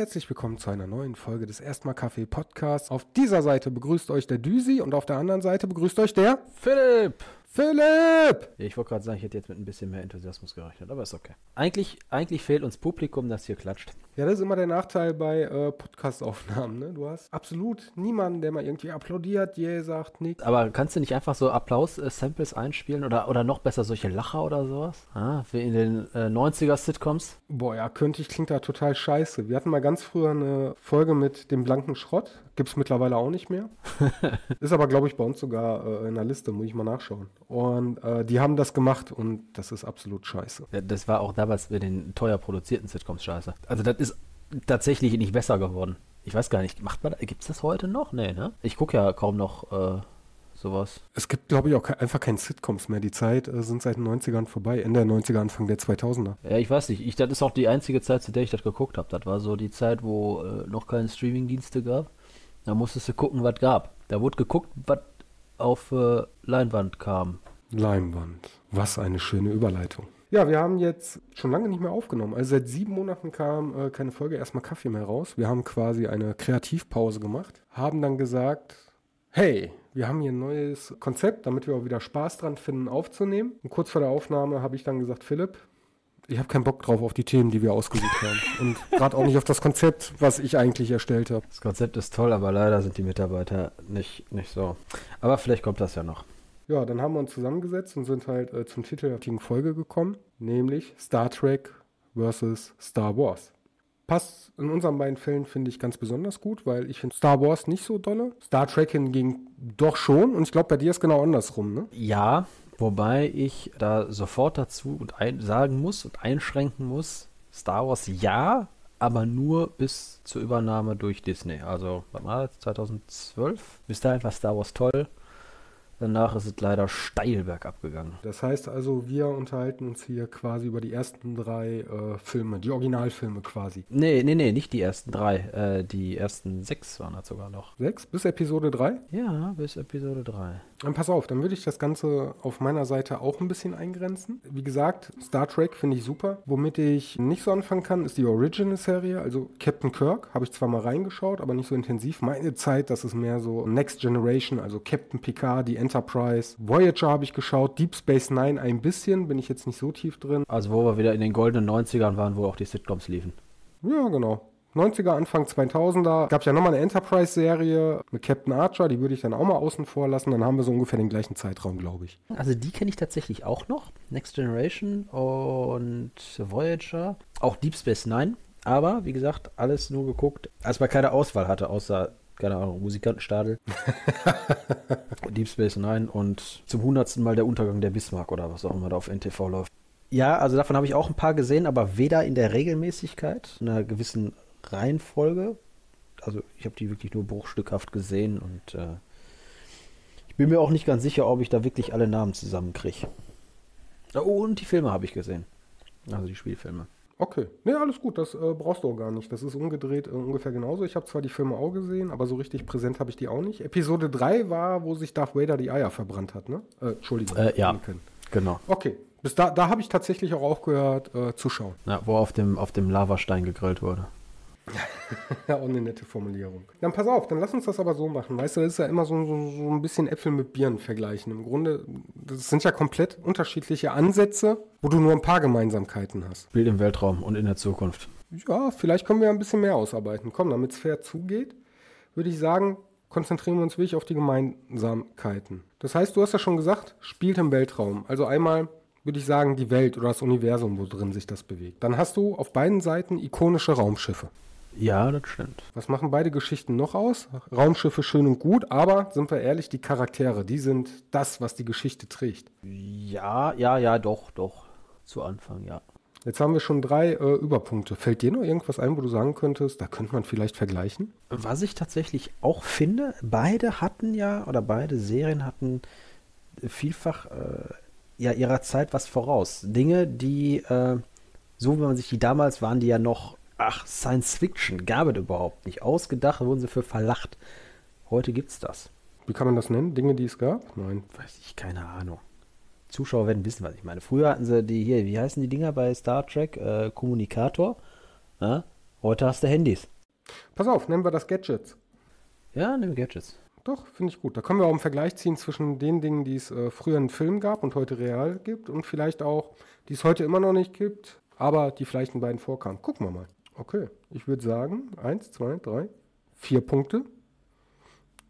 herzlich willkommen zu einer neuen Folge des Erstmal Kaffee Podcasts. Auf dieser Seite begrüßt euch der Düsi und auf der anderen Seite begrüßt euch der Philipp! Philipp! Ich wollte gerade sagen, ich hätte jetzt mit ein bisschen mehr Enthusiasmus gerechnet, aber ist okay. Eigentlich, eigentlich fehlt uns Publikum, das hier klatscht. Ja, das ist immer der Nachteil bei äh, Podcast-Aufnahmen. Ne? Du hast absolut niemanden, der mal irgendwie applaudiert, je sagt, nichts. Aber kannst du nicht einfach so Applaus-Samples einspielen oder, oder noch besser solche Lacher oder sowas? Ah, wie in den äh, 90er-Sitcoms? Boah, ja, könnte ich, klingt da total scheiße. Wir hatten mal ganz früher eine Folge mit dem blanken Schrott. Gibt es mittlerweile auch nicht mehr. ist aber, glaube ich, bei uns sogar äh, in der Liste, muss ich mal nachschauen. Und äh, die haben das gemacht und das ist absolut scheiße. Ja, das war auch damals bei den teuer produzierten Sitcoms scheiße. Also das ist tatsächlich nicht besser geworden. Ich weiß gar nicht, macht man, gibt's das heute noch? Nee, ne? Ich gucke ja kaum noch äh, sowas. Es gibt, glaube ich, auch ke einfach keine Sitcoms mehr. Die Zeit äh, sind seit den 90ern vorbei. Ende der 90er, Anfang der 2000er. Ja, ich weiß nicht. Ich, das ist auch die einzige Zeit, zu der ich das geguckt habe. Das war so die Zeit, wo äh, noch keine Streamingdienste gab. Da musstest du gucken, was gab. Da wurde geguckt, was auf äh, Leinwand kam. Leinwand. Was eine schöne Überleitung. Ja, wir haben jetzt schon lange nicht mehr aufgenommen. Also seit sieben Monaten kam äh, keine Folge, erstmal Kaffee mehr raus. Wir haben quasi eine Kreativpause gemacht, haben dann gesagt, hey, wir haben hier ein neues Konzept, damit wir auch wieder Spaß dran finden, aufzunehmen. Und kurz vor der Aufnahme habe ich dann gesagt, Philipp, ich habe keinen Bock drauf auf die Themen, die wir ausgesucht haben. Und gerade auch nicht auf das Konzept, was ich eigentlich erstellt habe. Das Konzept ist toll, aber leider sind die Mitarbeiter nicht, nicht so. Aber vielleicht kommt das ja noch. Ja, dann haben wir uns zusammengesetzt und sind halt äh, zum titelhaftigen Folge gekommen, nämlich Star Trek versus Star Wars. Passt in unseren beiden Fällen, finde ich, ganz besonders gut, weil ich finde Star Wars nicht so dolle. Star Trek hingegen doch schon. Und ich glaube, bei dir ist genau andersrum, ne? Ja, wobei ich da sofort dazu und sagen muss und einschränken muss, Star Wars ja, aber nur bis zur Übernahme durch Disney. Also, was war das, 2012? Bis dahin war Star Wars toll. Danach ist es leider steil bergab gegangen. Das heißt also, wir unterhalten uns hier quasi über die ersten drei äh, Filme, die Originalfilme quasi. Nee, nee, nee, nicht die ersten drei. Äh, die ersten sechs waren das sogar noch. Sechs? Bis Episode drei? Ja, bis Episode drei. Dann pass auf, dann würde ich das Ganze auf meiner Seite auch ein bisschen eingrenzen. Wie gesagt, Star Trek finde ich super. Womit ich nicht so anfangen kann, ist die Original-Serie. Also Captain Kirk habe ich zwar mal reingeschaut, aber nicht so intensiv. Meine Zeit, das ist mehr so Next Generation, also Captain Picard, die Enterprise. Voyager habe ich geschaut, Deep Space Nine ein bisschen, bin ich jetzt nicht so tief drin. Also wo wir wieder in den goldenen 90ern waren, wo auch die Sitcoms liefen. Ja, genau. 90er, Anfang 2000er gab es ja nochmal eine Enterprise-Serie mit Captain Archer, die würde ich dann auch mal außen vor lassen. Dann haben wir so ungefähr den gleichen Zeitraum, glaube ich. Also die kenne ich tatsächlich auch noch. Next Generation und Voyager. Auch Deep Space Nine. Aber, wie gesagt, alles nur geguckt, als man keine Auswahl hatte, außer, keine Ahnung, Musikantenstadel. Deep Space Nine und zum hundertsten Mal der Untergang der Bismarck oder was auch immer da auf NTV läuft. Ja, also davon habe ich auch ein paar gesehen, aber weder in der Regelmäßigkeit, in einer gewissen Reihenfolge. Also ich habe die wirklich nur bruchstückhaft gesehen und äh, ich bin mir auch nicht ganz sicher, ob ich da wirklich alle Namen zusammenkriege. Oh, und die Filme habe ich gesehen. Also die Spielfilme. Okay. Nee, alles gut, das äh, brauchst du auch gar nicht. Das ist umgedreht äh, ungefähr genauso. Ich habe zwar die Filme auch gesehen, aber so richtig präsent habe ich die auch nicht. Episode 3 war, wo sich Darth Vader die Eier verbrannt hat, ne? Äh, Entschuldigung. Äh, ja, genau. Okay. Bis da, da habe ich tatsächlich auch aufgehört äh, zu schauen. Ja, wo auf dem, auf dem Lavastein gegrillt wurde. Ja, auch eine nette Formulierung. Dann pass auf, dann lass uns das aber so machen. Weißt du, das ist ja immer so, so, so ein bisschen Äpfel mit Birnen vergleichen. Im Grunde, das sind ja komplett unterschiedliche Ansätze, wo du nur ein paar Gemeinsamkeiten hast. Bild im Weltraum und in der Zukunft. Ja, vielleicht können wir ein bisschen mehr ausarbeiten. Komm, damit es fair zugeht, würde ich sagen, konzentrieren wir uns wirklich auf die Gemeinsamkeiten. Das heißt, du hast ja schon gesagt, spielt im Weltraum. Also einmal würde ich sagen, die Welt oder das Universum, wo drin sich das bewegt. Dann hast du auf beiden Seiten ikonische Raumschiffe. Ja, das stimmt. Was machen beide Geschichten noch aus? Raumschiffe schön und gut, aber sind wir ehrlich, die Charaktere, die sind das, was die Geschichte trägt. Ja, ja, ja, doch, doch. Zu Anfang, ja. Jetzt haben wir schon drei äh, Überpunkte. Fällt dir noch irgendwas ein, wo du sagen könntest, da könnte man vielleicht vergleichen? Was ich tatsächlich auch finde, beide hatten ja, oder beide Serien hatten vielfach äh, ja ihrer Zeit was voraus. Dinge, die, äh, so wie man sich die damals waren, die ja noch, ach, Science Fiction, gab es überhaupt nicht. Ausgedacht wurden sie für verlacht. Heute gibt's das. Wie kann man das nennen? Dinge, die es gab? Nein. Weiß ich, keine Ahnung. Zuschauer werden wissen, was ich meine. Früher hatten sie die hier, wie heißen die Dinger bei Star Trek? Äh, Kommunikator. Ja? Heute hast du Handys. Pass auf, nennen wir das Gadgets. Ja, nimm Gadgets. Doch, finde ich gut. Da können wir auch einen Vergleich ziehen zwischen den Dingen, die es äh, früher in Film gab und heute real gibt und vielleicht auch, die es heute immer noch nicht gibt, aber die vielleicht in beiden vorkamen. Gucken wir mal. Okay, ich würde sagen, eins, zwei, drei, vier Punkte.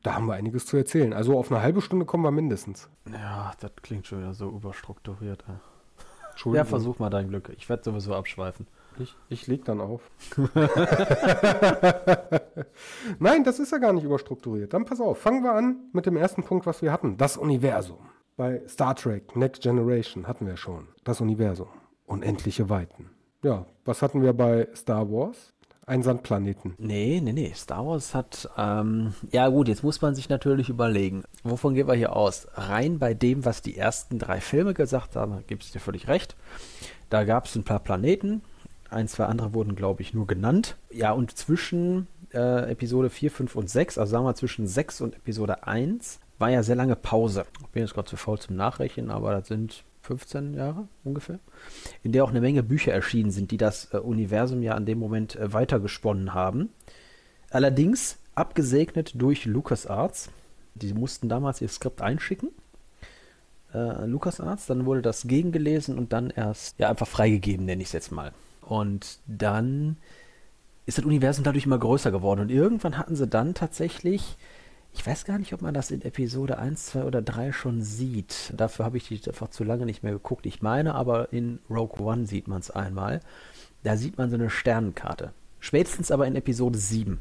Da haben wir einiges zu erzählen. Also auf eine halbe Stunde kommen wir mindestens. Ja, das klingt schon wieder so überstrukturiert. Ey. Ja, Entschuldigung. versuch mal dein Glück. Ich werde sowieso abschweifen. Ich, ich leg dann auf. Nein, das ist ja gar nicht überstrukturiert. Dann pass auf, fangen wir an mit dem ersten Punkt, was wir hatten. Das Universum. Bei Star Trek Next Generation hatten wir schon das Universum. Unendliche Weiten. Ja, was hatten wir bei Star Wars? Ein Sandplaneten. Nee, nee, nee. Star Wars hat. Ähm, ja, gut, jetzt muss man sich natürlich überlegen, wovon gehen wir hier aus? Rein bei dem, was die ersten drei Filme gesagt haben, gibt es dir völlig recht. Da gab es ein paar Planeten. Ein, zwei andere wurden, glaube ich, nur genannt. Ja, und zwischen äh, Episode 4, 5 und 6, also sagen wir zwischen 6 und Episode 1, war ja sehr lange Pause. Ich bin jetzt gerade zu faul zum Nachrechnen, aber das sind 15 Jahre ungefähr, in der auch eine Menge Bücher erschienen sind, die das äh, Universum ja an dem Moment äh, weitergesponnen haben. Allerdings abgesegnet durch LucasArts. Die mussten damals ihr Skript einschicken. Äh, LucasArts, dann wurde das gegengelesen und dann erst ja einfach freigegeben, nenne ich es jetzt mal. Und dann ist das Universum dadurch immer größer geworden. Und irgendwann hatten sie dann tatsächlich ich weiß gar nicht, ob man das in Episode 1, 2 oder 3 schon sieht. Dafür habe ich die einfach zu lange nicht mehr geguckt. Ich meine aber in Rogue One sieht man es einmal. Da sieht man so eine Sternenkarte. Spätestens aber in Episode 7.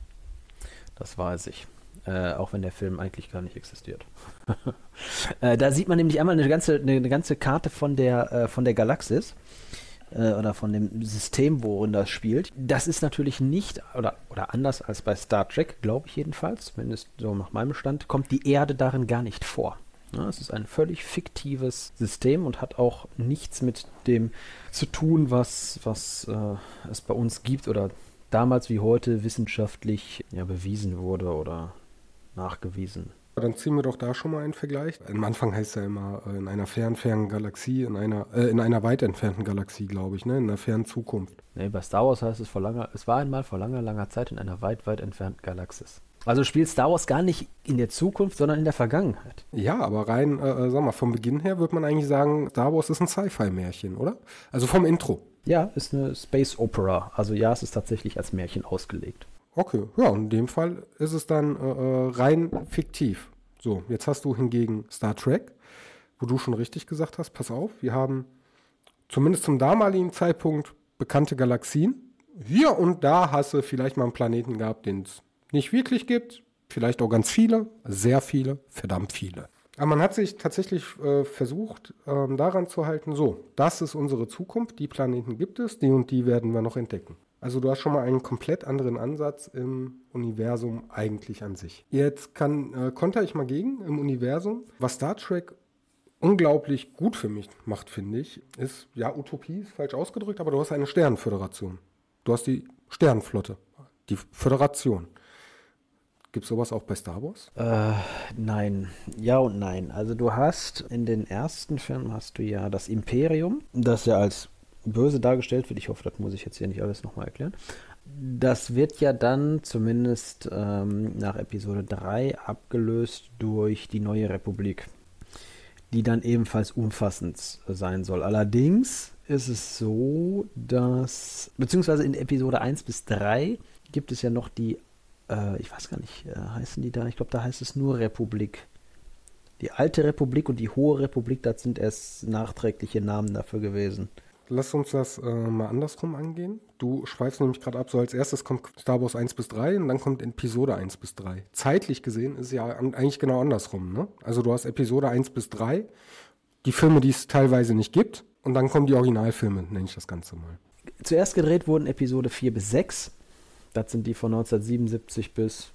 Das weiß ich. Äh, auch wenn der Film eigentlich gar nicht existiert. äh, da sieht man nämlich einmal eine ganze, eine, ganze Karte von der, äh, von der Galaxis äh, oder von dem System, worin das spielt. Das ist natürlich nicht, oder, oder anders als bei Star Trek, glaube ich jedenfalls, zumindest so nach meinem Stand, kommt die Erde darin gar nicht vor. Ja, es ist ein völlig fiktives System und hat auch nichts mit dem zu tun, was, was äh, es bei uns gibt oder damals wie heute wissenschaftlich ja, bewiesen wurde oder nachgewiesen dann ziehen wir doch da schon mal einen Vergleich. Am Anfang heißt es ja immer äh, in einer fern, fernen Galaxie, in einer, äh, in einer weit entfernten Galaxie, glaube ich, ne? in einer fernen Zukunft. Nee, bei Star Wars heißt es vor langer, es war einmal vor langer, langer Zeit in einer weit, weit entfernten Galaxis. Also spielt Star Wars gar nicht in der Zukunft, sondern in der Vergangenheit. Ja, aber rein, äh, äh sag mal, vom Beginn her würde man eigentlich sagen, Star Wars ist ein Sci-Fi-Märchen, oder? Also vom Intro. Ja, ist eine Space Opera. Also ja, es ist tatsächlich als Märchen ausgelegt. Okay, ja, in dem Fall ist es dann äh, äh, rein fiktiv. So, jetzt hast du hingegen Star Trek, wo du schon richtig gesagt hast, pass auf, wir haben zumindest zum damaligen Zeitpunkt bekannte Galaxien. Hier und da hast du vielleicht mal einen Planeten gehabt, den es nicht wirklich gibt. Vielleicht auch ganz viele, sehr viele, verdammt viele. Aber man hat sich tatsächlich äh, versucht, ähm, daran zu halten, so, das ist unsere Zukunft, die Planeten gibt es, die und die werden wir noch entdecken. Also du hast schon mal einen komplett anderen Ansatz im Universum eigentlich an sich. Jetzt kann, äh, konter ich mal gegen im Universum. Was Star Trek unglaublich gut für mich macht, finde ich, ist, ja, Utopie ist falsch ausgedrückt, aber du hast eine Sternenföderation. Du hast die Sternenflotte, die Föderation. Gibt es sowas auch bei Star Wars? Äh, nein. Ja und nein. Also du hast in den ersten Filmen hast du ja das Imperium, das ja als böse dargestellt wird. Ich hoffe, das muss ich jetzt hier nicht alles nochmal erklären. Das wird ja dann zumindest ähm, nach Episode 3 abgelöst durch die neue Republik, die dann ebenfalls umfassend sein soll. Allerdings ist es so, dass, beziehungsweise in Episode 1 bis 3 gibt es ja noch die, äh, ich weiß gar nicht, äh, heißen die da, ich glaube, da heißt es nur Republik. Die alte Republik und die hohe Republik, das sind erst nachträgliche Namen dafür gewesen lass uns das äh, mal andersrum angehen. Du schweifst nämlich gerade ab, so als erstes kommt Star Wars 1 bis 3 und dann kommt Episode 1 bis 3. Zeitlich gesehen ist es ja eigentlich genau andersrum. Ne? Also du hast Episode 1 bis 3, die Filme, die es teilweise nicht gibt, und dann kommen die Originalfilme, nenne ich das Ganze mal. Zuerst gedreht wurden Episode 4 bis 6. Das sind die von 1977 bis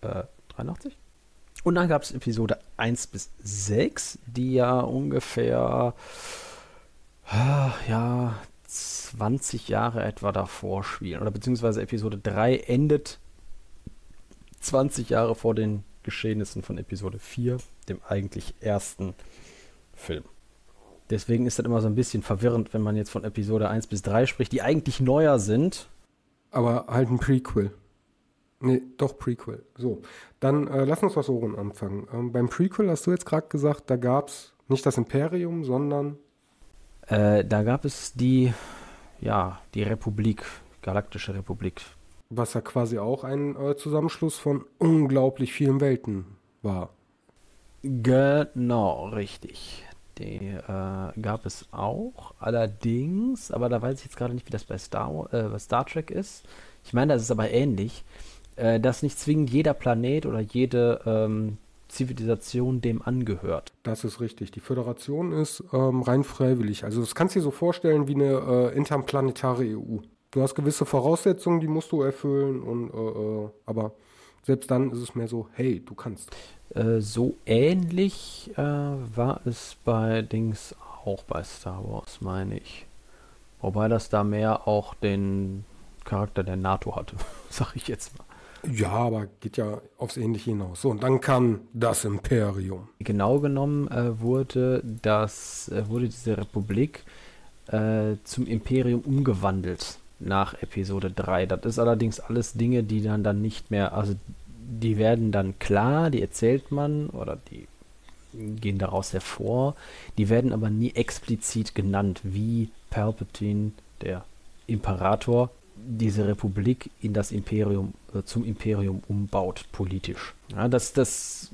äh, 83. Und dann gab es Episode 1 bis 6, die ja ungefähr ja, 20 Jahre etwa davor spielen. Oder beziehungsweise Episode 3 endet 20 Jahre vor den Geschehnissen von Episode 4, dem eigentlich ersten Film. Deswegen ist das immer so ein bisschen verwirrend, wenn man jetzt von Episode 1 bis 3 spricht, die eigentlich neuer sind Aber halt ein Prequel. Nee, doch Prequel. So, dann äh, lass uns was so anfangen. Ähm, beim Prequel hast du jetzt gerade gesagt, da gab es nicht das Imperium, sondern. Äh, da gab es die, ja, die Republik, Galaktische Republik. Was ja quasi auch ein äh, Zusammenschluss von unglaublich vielen Welten war. Genau, richtig. Die äh, gab es auch. Allerdings, aber da weiß ich jetzt gerade nicht, wie das bei Star, äh, bei Star Trek ist. Ich meine, das ist aber ähnlich, äh, dass nicht zwingend jeder Planet oder jede ähm, Zivilisation dem angehört. Das ist richtig. Die Föderation ist ähm, rein freiwillig. Also das kannst du dir so vorstellen wie eine äh, interplanetare EU. Du hast gewisse Voraussetzungen, die musst du erfüllen, und, äh, äh, aber selbst dann ist es mehr so, hey, du kannst. Äh, so ähnlich äh, war es bei Dings auch bei Star Wars, meine ich. Wobei das da mehr auch den Charakter der NATO hatte, sag ich jetzt mal. Ja, aber geht ja aufs Ähnliche hinaus. So, und dann kam das Imperium. Genau genommen äh, wurde das, äh, wurde diese Republik äh, zum Imperium umgewandelt nach Episode 3. Das ist allerdings alles Dinge, die dann dann nicht mehr, also die werden dann klar, die erzählt man oder die gehen daraus hervor, die werden aber nie explizit genannt, wie Palpatine, der Imperator, diese Republik in das Imperium, äh, zum Imperium umbaut, politisch. Ja, das, das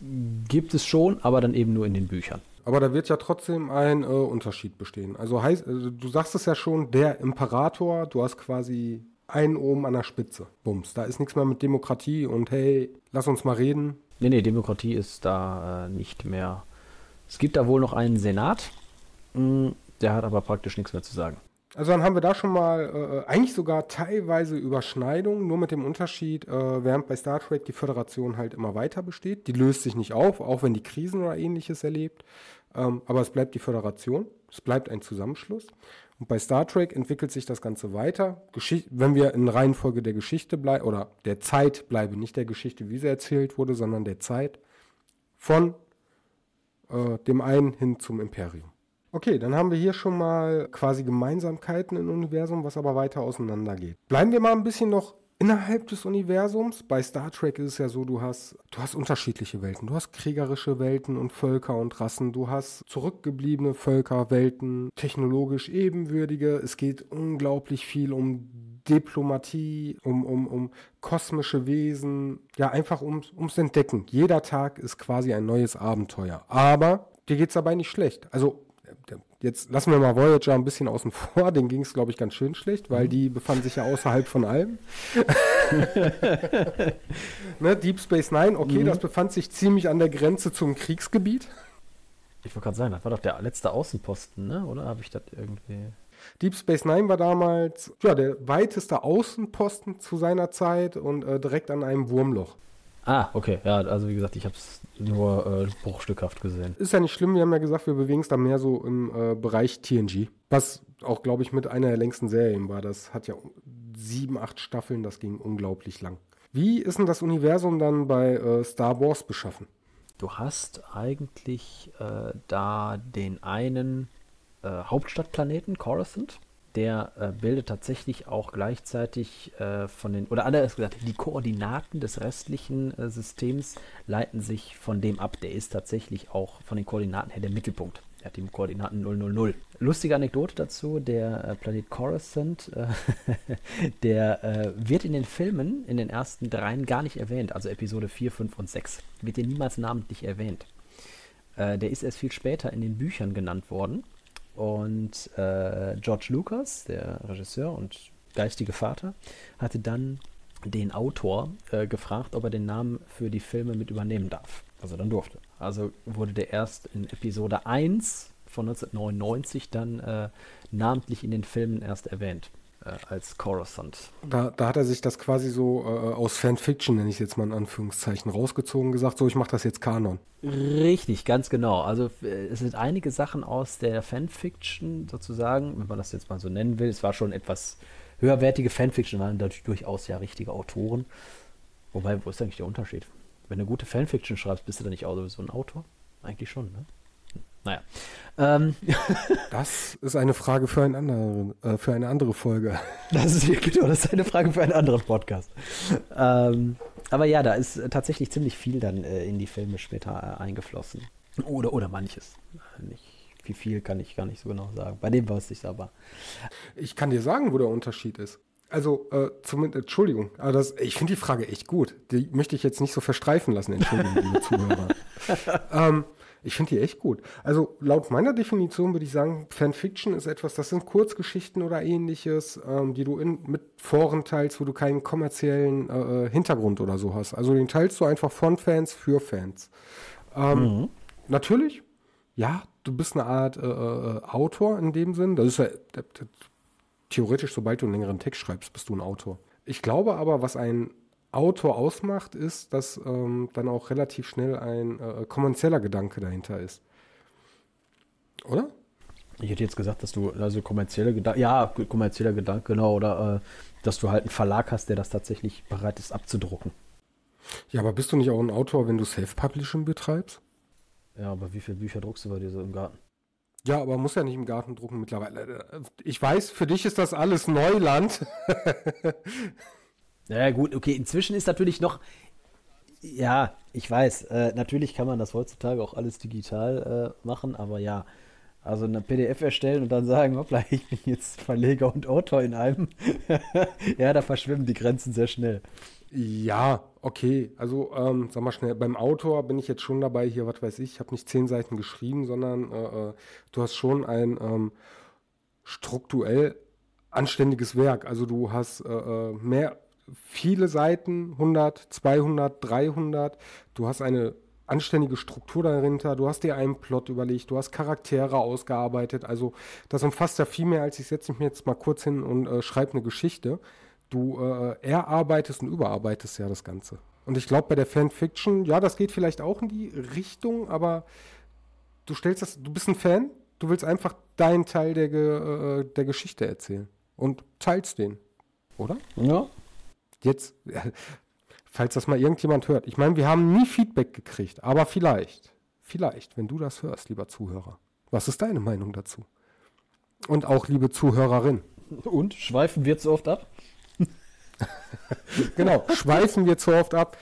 gibt es schon, aber dann eben nur in den Büchern. Aber da wird ja trotzdem ein äh, Unterschied bestehen. Also heißt, also du sagst es ja schon, der Imperator, du hast quasi einen oben an der Spitze. Bums. Da ist nichts mehr mit Demokratie und hey, lass uns mal reden. Nee, nee, Demokratie ist da äh, nicht mehr. Es gibt da wohl noch einen Senat, mh, hm, der hat aber praktisch nichts mehr zu sagen. Also dann haben wir da schon mal äh, eigentlich sogar teilweise Überschneidungen, nur mit dem Unterschied, äh, während bei Star Trek die Föderation halt immer weiter besteht. Die löst sich nicht auf, auch wenn die Krisen oder ähnliches erlebt. Ähm, aber es bleibt die Föderation, es bleibt ein Zusammenschluss. Und bei Star Trek entwickelt sich das Ganze weiter. Geschicht wenn wir in Reihenfolge der Geschichte bleiben, oder der Zeit bleiben, nicht der Geschichte, wie sie erzählt wurde, sondern der Zeit, von äh, dem einen hin zum Imperium. Okay, dann haben wir hier schon mal quasi Gemeinsamkeiten im Universum, was aber weiter auseinander geht. Bleiben wir mal ein bisschen noch innerhalb des Universums. Bei Star Trek ist es ja so, du hast, du hast unterschiedliche Welten. Du hast kriegerische Welten und Völker und Rassen. Du hast zurückgebliebene Völker, Welten, technologisch ebenwürdige. Es geht unglaublich viel um Diplomatie, um, um, um kosmische Wesen, ja, einfach ums, ums Entdecken. Jeder Tag ist quasi ein neues Abenteuer. Aber dir geht es dabei nicht schlecht. Also Jetzt lassen wir mal Voyager ein bisschen außen vor, den ging es, glaube ich, ganz schön schlecht, weil mhm. die befanden sich ja außerhalb von allem. ne, Deep Space Nine, okay, mhm. das befand sich ziemlich an der Grenze zum Kriegsgebiet. Ich wollte gerade sagen, das war doch der letzte Außenposten, ne? oder habe ich das irgendwie... Deep Space Nine war damals ja, der weiteste Außenposten zu seiner Zeit und äh, direkt an einem Wurmloch. Ah, okay. Ja, also wie gesagt, ich habe es nur äh, bruchstückhaft gesehen. Ist ja nicht schlimm, wir haben ja gesagt, wir bewegen uns da mehr so im äh, Bereich TNG. Was auch, glaube ich, mit einer der längsten Serien war. Das hat ja sieben, acht Staffeln, das ging unglaublich lang. Wie ist denn das Universum dann bei äh, Star Wars beschaffen? Du hast eigentlich äh, da den einen äh, Hauptstadtplaneten, Coruscant der äh, bildet tatsächlich auch gleichzeitig äh, von den, oder anders gesagt, die Koordinaten des restlichen äh, Systems leiten sich von dem ab. Der ist tatsächlich auch von den Koordinaten her der Mittelpunkt. Er hat die Koordinaten 000. Lustige Anekdote dazu, der äh, Planet Coruscant, äh, der äh, wird in den Filmen, in den ersten dreien gar nicht erwähnt, also Episode 4, 5 und 6, wird der niemals namentlich erwähnt. der ist erst viel später in den Büchern genannt worden und äh, George Lucas, der Regisseur und geistige Vater, hatte dann den Autor äh, gefragt, ob er den Namen für die Filme mit übernehmen darf. Also dann durfte. Also wurde der erst in Episode 1 von 1999 dann äh, namentlich in den Filmen erst erwähnt äh, als Coruscant. Da, da, hat er sich das quasi so äh, aus Fanfiction, nenne ich es jetzt mal in Anführungszeichen, rausgezogen, gesagt, so ich mache das jetzt Kanon. Richtig, ganz genau. Also äh, es sind einige Sachen aus der Fanfiction sozusagen, wenn man das jetzt mal so nennen will. Es war schon etwas höherwertige Fanfiction, waren dadurch durchaus ja richtige Autoren. Wobei, wo ist eigentlich der Unterschied? Wenn du gute Fanfiction schreibst, bist du dann nicht auch sowieso ein Autor? Eigentlich schon, ne? Naja. Ähm. Das ist eine Frage für, einen anderen, äh, für eine andere Folge. Das ist, genau, das ist eine Frage für einen anderen Podcast. Ähm, aber ja, da ist tatsächlich ziemlich viel dann äh, in die Filme später äh, eingeflossen. Oder, oder manches. Nicht wie viel kann ich gar nicht so genau sagen. Bei dem weiß ich es aber. Ich kann dir sagen, wo der Unterschied ist. Also, äh, zumindest, Entschuldigung, aber das, ich finde die Frage echt gut. Die möchte ich jetzt nicht so verstreifen lassen, Entschuldigung, liebe Zuhörer. ähm, ich finde die echt gut. Also laut meiner Definition würde ich sagen, Fanfiction ist etwas, das sind Kurzgeschichten oder ähnliches, ähm, die du in, mit Foren teilst, wo du keinen kommerziellen äh, äh, Hintergrund oder so hast. Also den teilst du einfach von Fans für Fans. Ähm, mhm. Natürlich, ja, du bist eine Art äh, äh, Autor in dem Sinn. Das ist ja theoretisch, sobald du einen längeren Text schreibst, bist du ein Autor. Ich glaube aber, was ein Autor ausmacht, ist, dass ähm, dann auch relativ schnell ein äh, kommerzieller Gedanke dahinter ist. Oder? Ich hätte jetzt gesagt, dass du, also kommerzielle Gedanke, ja, kommerzieller Gedanke, genau, oder äh, dass du halt einen Verlag hast, der das tatsächlich bereit ist abzudrucken. Ja, aber bist du nicht auch ein Autor, wenn du Self-Publishing betreibst? Ja, aber wie viele Bücher druckst du bei dir so im Garten? Ja, aber muss ja nicht im Garten drucken mittlerweile. Ich weiß, für dich ist das alles Neuland. Ja, gut, okay. Inzwischen ist natürlich noch. Ja, ich weiß. Äh, natürlich kann man das heutzutage auch alles digital äh, machen, aber ja. Also eine PDF erstellen und dann sagen, hoppla, ich bin jetzt Verleger und Autor in einem. ja, da verschwimmen die Grenzen sehr schnell. Ja, okay. Also, ähm, sag mal schnell, beim Autor bin ich jetzt schon dabei, hier, was weiß ich, ich habe nicht zehn Seiten geschrieben, sondern äh, äh du hast schon ein ähm, strukturell anständiges Werk. Also du hast äh, äh mehr viele Seiten, 100, 200, 300. Du hast eine anständige Struktur dahinter, du hast dir einen Plot überlegt, du hast Charaktere ausgearbeitet. Also das umfasst ja viel mehr, als ich setze mich jetzt mal kurz hin und äh, schreibe eine Geschichte. Du äh, erarbeitest und überarbeitest ja das Ganze. Und ich glaube, bei der Fanfiction, ja, das geht vielleicht auch in die Richtung, aber du stellst das, du bist ein Fan, du willst einfach deinen Teil der, äh, der Geschichte erzählen und teilst den, oder? Ja, jetzt, falls das mal irgendjemand hört, ich meine, wir haben nie Feedback gekriegt, aber vielleicht, vielleicht, wenn du das hörst, lieber Zuhörer, was ist deine Meinung dazu? Und auch liebe Zuhörerin. Und schweifen wir zu oft ab? genau, schweifen wir zu oft ab.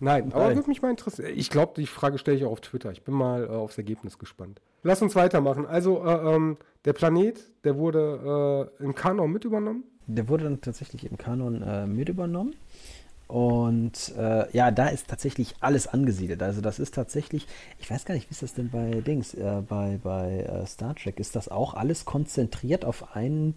Nein, Nein. aber würde mich mal interessieren. Ich glaube, die Frage stelle ich auch auf Twitter. Ich bin mal äh, aufs Ergebnis gespannt. Lass uns weitermachen. Also, äh, ähm, der Planet, der wurde äh, im Kanon mit übernommen. Der wurde dann tatsächlich im Kanon äh, mit übernommen. Und äh, ja, da ist tatsächlich alles angesiedelt. Also das ist tatsächlich, ich weiß gar nicht, wie ist das denn bei Dings, äh, bei, bei äh, Star Trek? Ist das auch alles konzentriert auf einen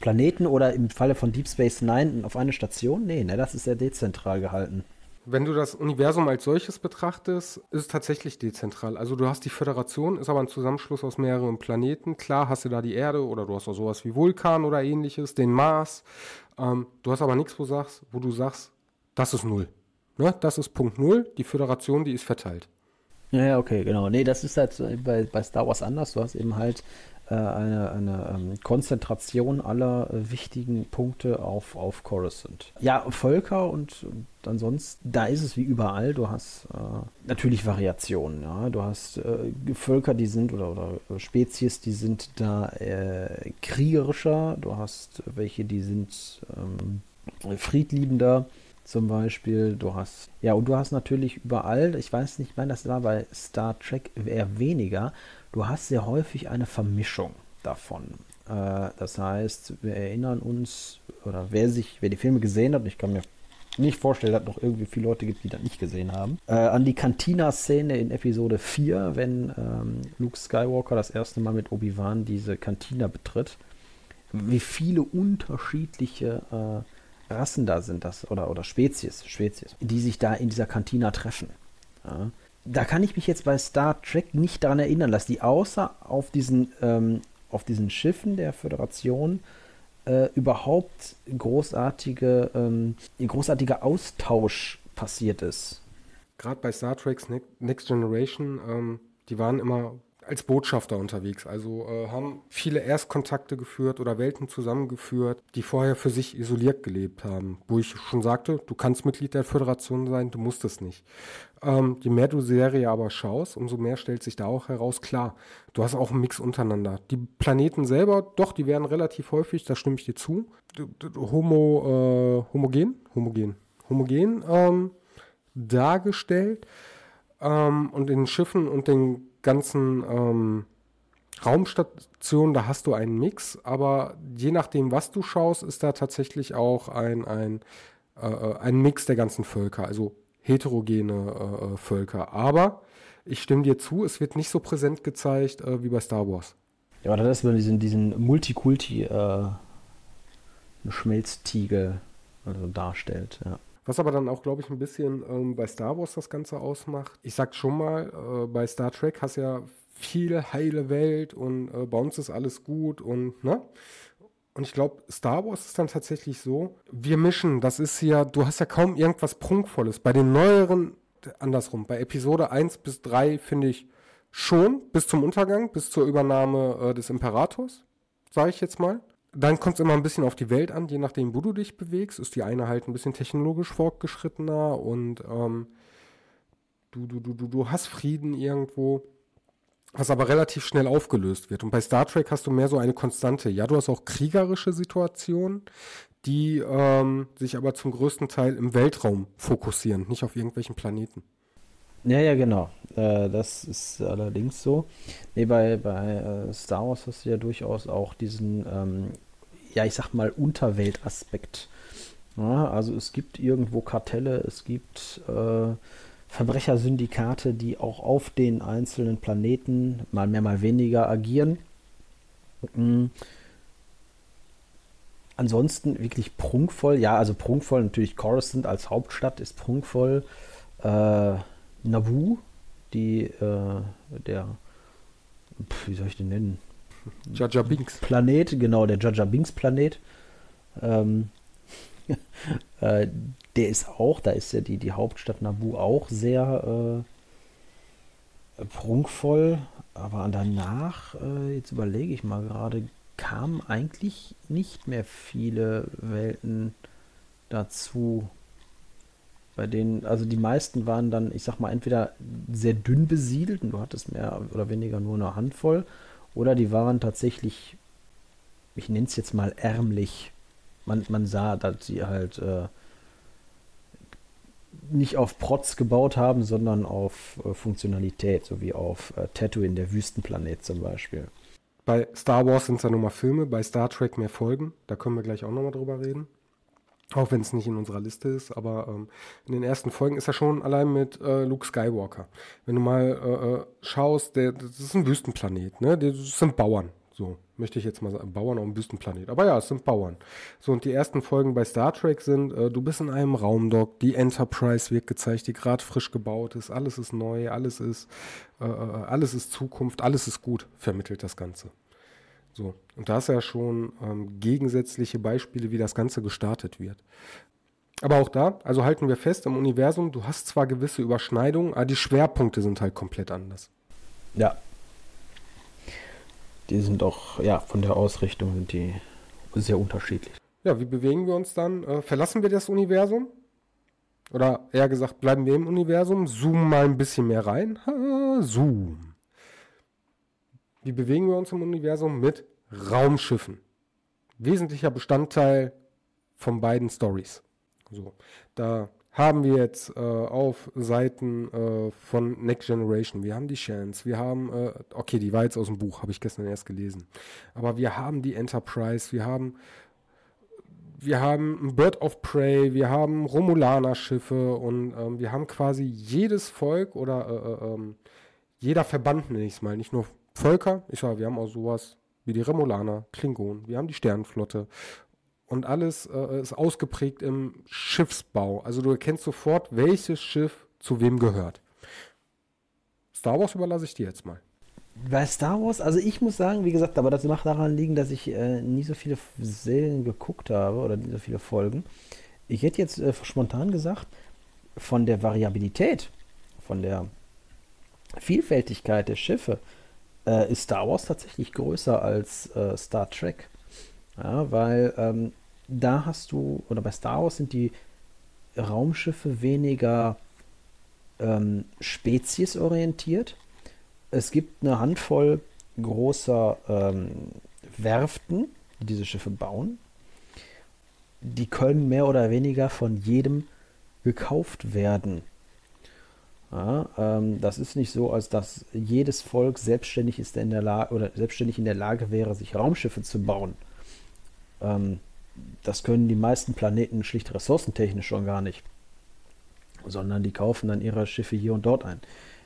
Planeten oder im Falle von Deep Space Nine auf eine Station? Nee, ne, das ist sehr dezentral gehalten. Wenn du das Universum als solches betrachtest, ist es tatsächlich dezentral. Also du hast die Föderation, ist aber ein Zusammenschluss aus mehreren Planeten. Klar hast du da die Erde oder du hast auch sowas wie Vulkan oder ähnliches, den Mars. Ähm, du hast aber nichts, wo, sagst, wo du sagst, das ist null. Ne? Das ist Punkt null. Die Föderation, die ist verteilt. Ja, okay, genau. Nee, das ist halt bei, bei Star Wars anders. Du hast eben halt eine, eine ähm, Konzentration aller äh, wichtigen Punkte auf, auf Coruscant. Ja, Völker und, und ansonsten, da ist es wie überall. Du hast äh, natürlich Variationen. Ja? Du hast äh, Völker, die sind, oder, oder Spezies, die sind da äh, kriegerischer. Du hast welche, die sind ähm, friedliebender zum Beispiel. Du hast, ja, und du hast natürlich überall, ich weiß nicht, ich meine, das war bei Star Trek eher weniger, du hast sehr häufig eine Vermischung davon. Äh, das heißt, wir erinnern uns, oder wer sich, wer die Filme gesehen hat, ich kann mir nicht vorstellen, dass es noch irgendwie viele Leute gibt, die das nicht gesehen haben, äh, an die Cantina-Szene in Episode 4, wenn ähm, Luke Skywalker das erste Mal mit Obi-Wan diese Cantina betritt. Wie viele unterschiedliche äh, Rassen da sind, das, oder, oder Spezies, Spezies, die sich da in dieser Cantina treffen. Ja da kann ich mich jetzt bei Star Trek nicht daran erinnern, dass die außer auf diesen, ähm, auf diesen Schiffen der Föderation äh, überhaupt großartige, ähm, großartiger Austausch passiert ist. Gerade bei Star Trek Next Generation, ähm, die waren immer, als Botschafter unterwegs. Also äh, haben viele Erstkontakte geführt oder Welten zusammengeführt, die vorher für sich isoliert gelebt haben. Wo ich schon sagte, du kannst Mitglied der Föderation sein, du musst es nicht. Ähm, je mehr du Serie aber schaust, umso mehr stellt sich da auch heraus, klar, du hast auch einen Mix untereinander. Die Planeten selber, doch, die werden relativ häufig, da stimme ich dir zu, homo, äh, homogen, homogen, homogen ähm, dargestellt. Ähm, und in den Schiffen und den ganzen ähm, Raumstationen, da hast du einen Mix, aber je nachdem, was du schaust, ist da tatsächlich auch ein, ein, äh, ein Mix der ganzen Völker, also heterogene äh, äh, Völker. Aber ich stimme dir zu, es wird nicht so präsent gezeigt äh, wie bei Star Wars. Ja, aber das ist diesen, diesen Multikulti äh, Schmelztiegel also darstellt, ja. Was aber dann auch, glaube ich, ein bisschen ähm, bei Star Wars das Ganze ausmacht. Ich sag schon mal, äh, bei Star Trek hast du ja viel heile Welt und äh, bei uns ist alles gut und, ne? Und ich glaube, Star Wars ist dann tatsächlich so, wir mischen, das ist ja, du hast ja kaum irgendwas Prunkvolles. Bei den neueren, andersrum, bei Episode 1 bis 3 finde ich schon, bis zum Untergang, bis zur Übernahme äh, des Imperators, sage ich jetzt mal dann kommt es immer ein bisschen auf die Welt an, je nachdem, wo du dich bewegst. Ist die eine halt ein bisschen technologisch fortgeschrittener und ähm, du, du, du, du, du hast Frieden irgendwo, was aber relativ schnell aufgelöst wird. Und bei Star Trek hast du mehr so eine Konstante. Ja, du hast auch kriegerische Situationen, die ähm, sich aber zum größten Teil im Weltraum fokussieren, nicht auf irgendwelchen Planeten. Ja, ja, genau. Äh, das ist allerdings so. Nee, bei, bei äh, Star Wars hast du ja durchaus auch diesen ähm, ja, ich sag mal, Unterweltaspekt. Ja, also es gibt irgendwo Kartelle, es gibt äh, Verbrechersyndikate, die auch auf den einzelnen Planeten mal mehr, mal weniger agieren. Mhm. Ansonsten wirklich prunkvoll, ja, also prunkvoll natürlich Coruscant als Hauptstadt ist prunkvoll. Äh, Nabu, die, äh, der, wie soll ich den nennen? Jaja Binks. Planet, genau, der Jaja Binks Planet. Ähm, äh, der ist auch, da ist ja die, die Hauptstadt Nabu auch sehr äh, prunkvoll, aber danach, äh, jetzt überlege ich mal gerade, kamen eigentlich nicht mehr viele Welten dazu. Bei denen, also die meisten waren dann, ich sag mal, entweder sehr dünn besiedelt und du hattest mehr oder weniger nur eine Handvoll oder die waren tatsächlich, ich nenne es jetzt mal ärmlich. Man, man sah, dass sie halt äh, nicht auf Protz gebaut haben, sondern auf äh, Funktionalität, so wie auf äh, Tatooine, der Wüstenplanet zum Beispiel. Bei Star Wars sind es ja nur mal Filme, bei Star Trek mehr Folgen. Da können wir gleich auch nochmal drüber reden. Auch wenn es nicht in unserer Liste ist, aber ähm, in den ersten Folgen ist er schon allein mit äh, Luke Skywalker. Wenn du mal äh, äh, schaust, der, das ist ein Wüstenplanet, ne? Das sind Bauern. So, möchte ich jetzt mal sagen. Bauern auf einem Wüstenplanet. Aber ja, es sind Bauern. So, und die ersten Folgen bei Star Trek sind, äh, du bist in einem Raumdock, die Enterprise wird gezeigt, die gerade frisch gebaut ist, alles ist neu, alles ist, äh, äh, alles ist Zukunft, alles ist gut, vermittelt das Ganze. So. Und da ist ja schon ähm, gegensätzliche Beispiele, wie das Ganze gestartet wird. Aber auch da, also halten wir fest, im Universum, du hast zwar gewisse Überschneidungen, aber die Schwerpunkte sind halt komplett anders. Ja. Die sind auch, ja, von der Ausrichtung sind die sehr unterschiedlich. Ja, wie bewegen wir uns dann? Äh, verlassen wir das Universum? Oder eher gesagt, bleiben wir im Universum? Zoomen mal ein bisschen mehr rein. Ha, zoom. Wie bewegen wir uns im Universum? Mit Raumschiffen. Wesentlicher Bestandteil von beiden Stories. So, da haben wir jetzt äh, auf Seiten äh, von Next Generation, wir haben die Chance, wir haben, äh, okay, die war jetzt aus dem Buch, habe ich gestern erst gelesen, aber wir haben die Enterprise, wir haben wir haben Bird of Prey, wir haben Romulaner-Schiffe und ähm, wir haben quasi jedes Volk oder äh, äh, ähm, jeder Verband, nenne ich es mal, nicht nur Völker. Ich sage, wir haben auch sowas wie die Remulaner, Klingonen, wir haben die Sternenflotte. Und alles äh, ist ausgeprägt im Schiffsbau. Also du erkennst sofort, welches Schiff zu wem gehört. Star Wars überlasse ich dir jetzt mal. Bei Star Wars, also ich muss sagen, wie gesagt, aber das macht daran liegen, dass ich äh, nie so viele Serien geguckt habe oder nie so viele Folgen. Ich hätte jetzt äh, spontan gesagt, von der Variabilität, von der Vielfältigkeit der Schiffe, äh, ist Star Wars tatsächlich größer als äh, Star Trek. Ja, weil ähm, da hast du, oder bei Star Wars sind die Raumschiffe weniger ähm, speziesorientiert. Es gibt eine Handvoll großer ähm, Werften, die diese Schiffe bauen. Die können mehr oder weniger von jedem gekauft werden. Ja, ähm, das ist nicht so, als dass jedes Volk selbstständig ist in der Lage oder selbstständig in der Lage wäre, sich Raumschiffe zu bauen. Ähm, das können die meisten Planeten schlicht ressourcentechnisch schon gar nicht, sondern die kaufen dann ihre Schiffe hier und dort ein.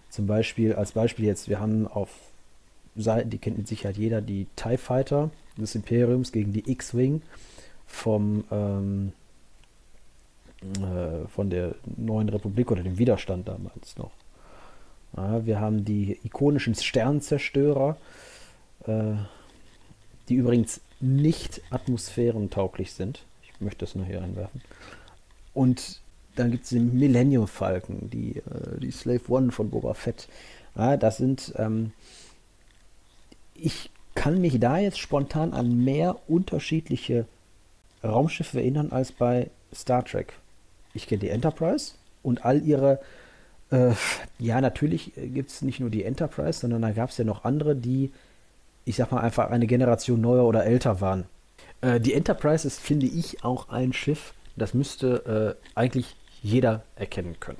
Zum Beispiel, als Beispiel jetzt, wir haben auf Seiten, die kennt mit Sicherheit jeder, die TIE Fighter des Imperiums gegen die X-Wing vom ähm, äh, von der neuen Republik oder dem Widerstand damals noch. Ja, wir haben die ikonischen Sternzerstörer, äh, die übrigens nicht atmosphärentauglich sind. Ich möchte das nur hier einwerfen. Und dann gibt es den Millennium Falcon, die, äh, die Slave One von Boba Fett. Ja, das sind, ähm, ich kann mich da jetzt spontan an mehr unterschiedliche Raumschiffe erinnern als bei Star Trek. Ich kenne die Enterprise und all ihre, äh, ja, natürlich gibt es nicht nur die Enterprise, sondern da gab es ja noch andere, die ich sag mal, einfach eine Generation neuer oder älter waren. Äh, die Enterprise ist, finde ich, auch ein Schiff, das müsste äh, eigentlich jeder erkennen können.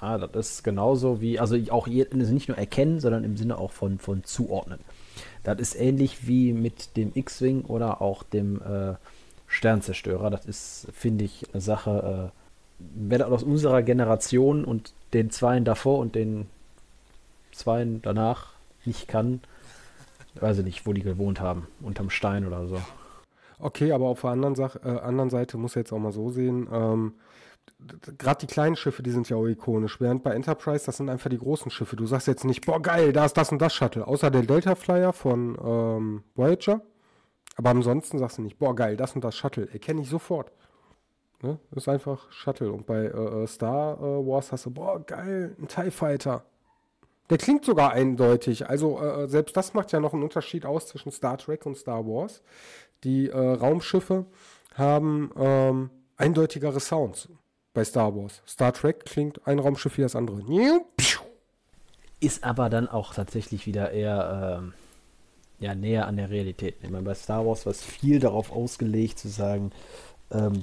Ja, das ist genauso wie, also auch also nicht nur erkennen, sondern im Sinne auch von, von zuordnen. Das ist ähnlich wie mit dem X-Wing oder auch dem äh, Sternzerstörer. Das ist, finde ich, eine Sache, äh, wer das aus unserer Generation und den Zweien davor und den Zweien danach nicht kann, weiß ich nicht, wo die gewohnt haben, unterm Stein oder so. Okay, aber auf der anderen, Sach äh, anderen Seite muss jetzt auch mal so sehen, ähm, gerade die kleinen Schiffe, die sind ja auch ikonisch, während bei Enterprise, das sind einfach die großen Schiffe. Du sagst jetzt nicht, boah geil, da ist das und das Shuttle, außer der Delta Flyer von ähm, Voyager. Aber ansonsten sagst du nicht, boah geil, das und das Shuttle, erkenne ich sofort. Ne? Ist einfach Shuttle. Und bei äh, äh Star äh, Wars hast du, boah geil, ein TIE Fighter. Der klingt sogar eindeutig. Also äh, selbst das macht ja noch einen Unterschied aus zwischen Star Trek und Star Wars. Die äh, Raumschiffe haben ähm, eindeutigere Sounds bei Star Wars. Star Trek klingt ein Raumschiff wie das andere. Ist aber dann auch tatsächlich wieder eher ähm, ja, näher an der Realität. Ich meine, bei Star Wars war es viel darauf ausgelegt zu sagen, ähm,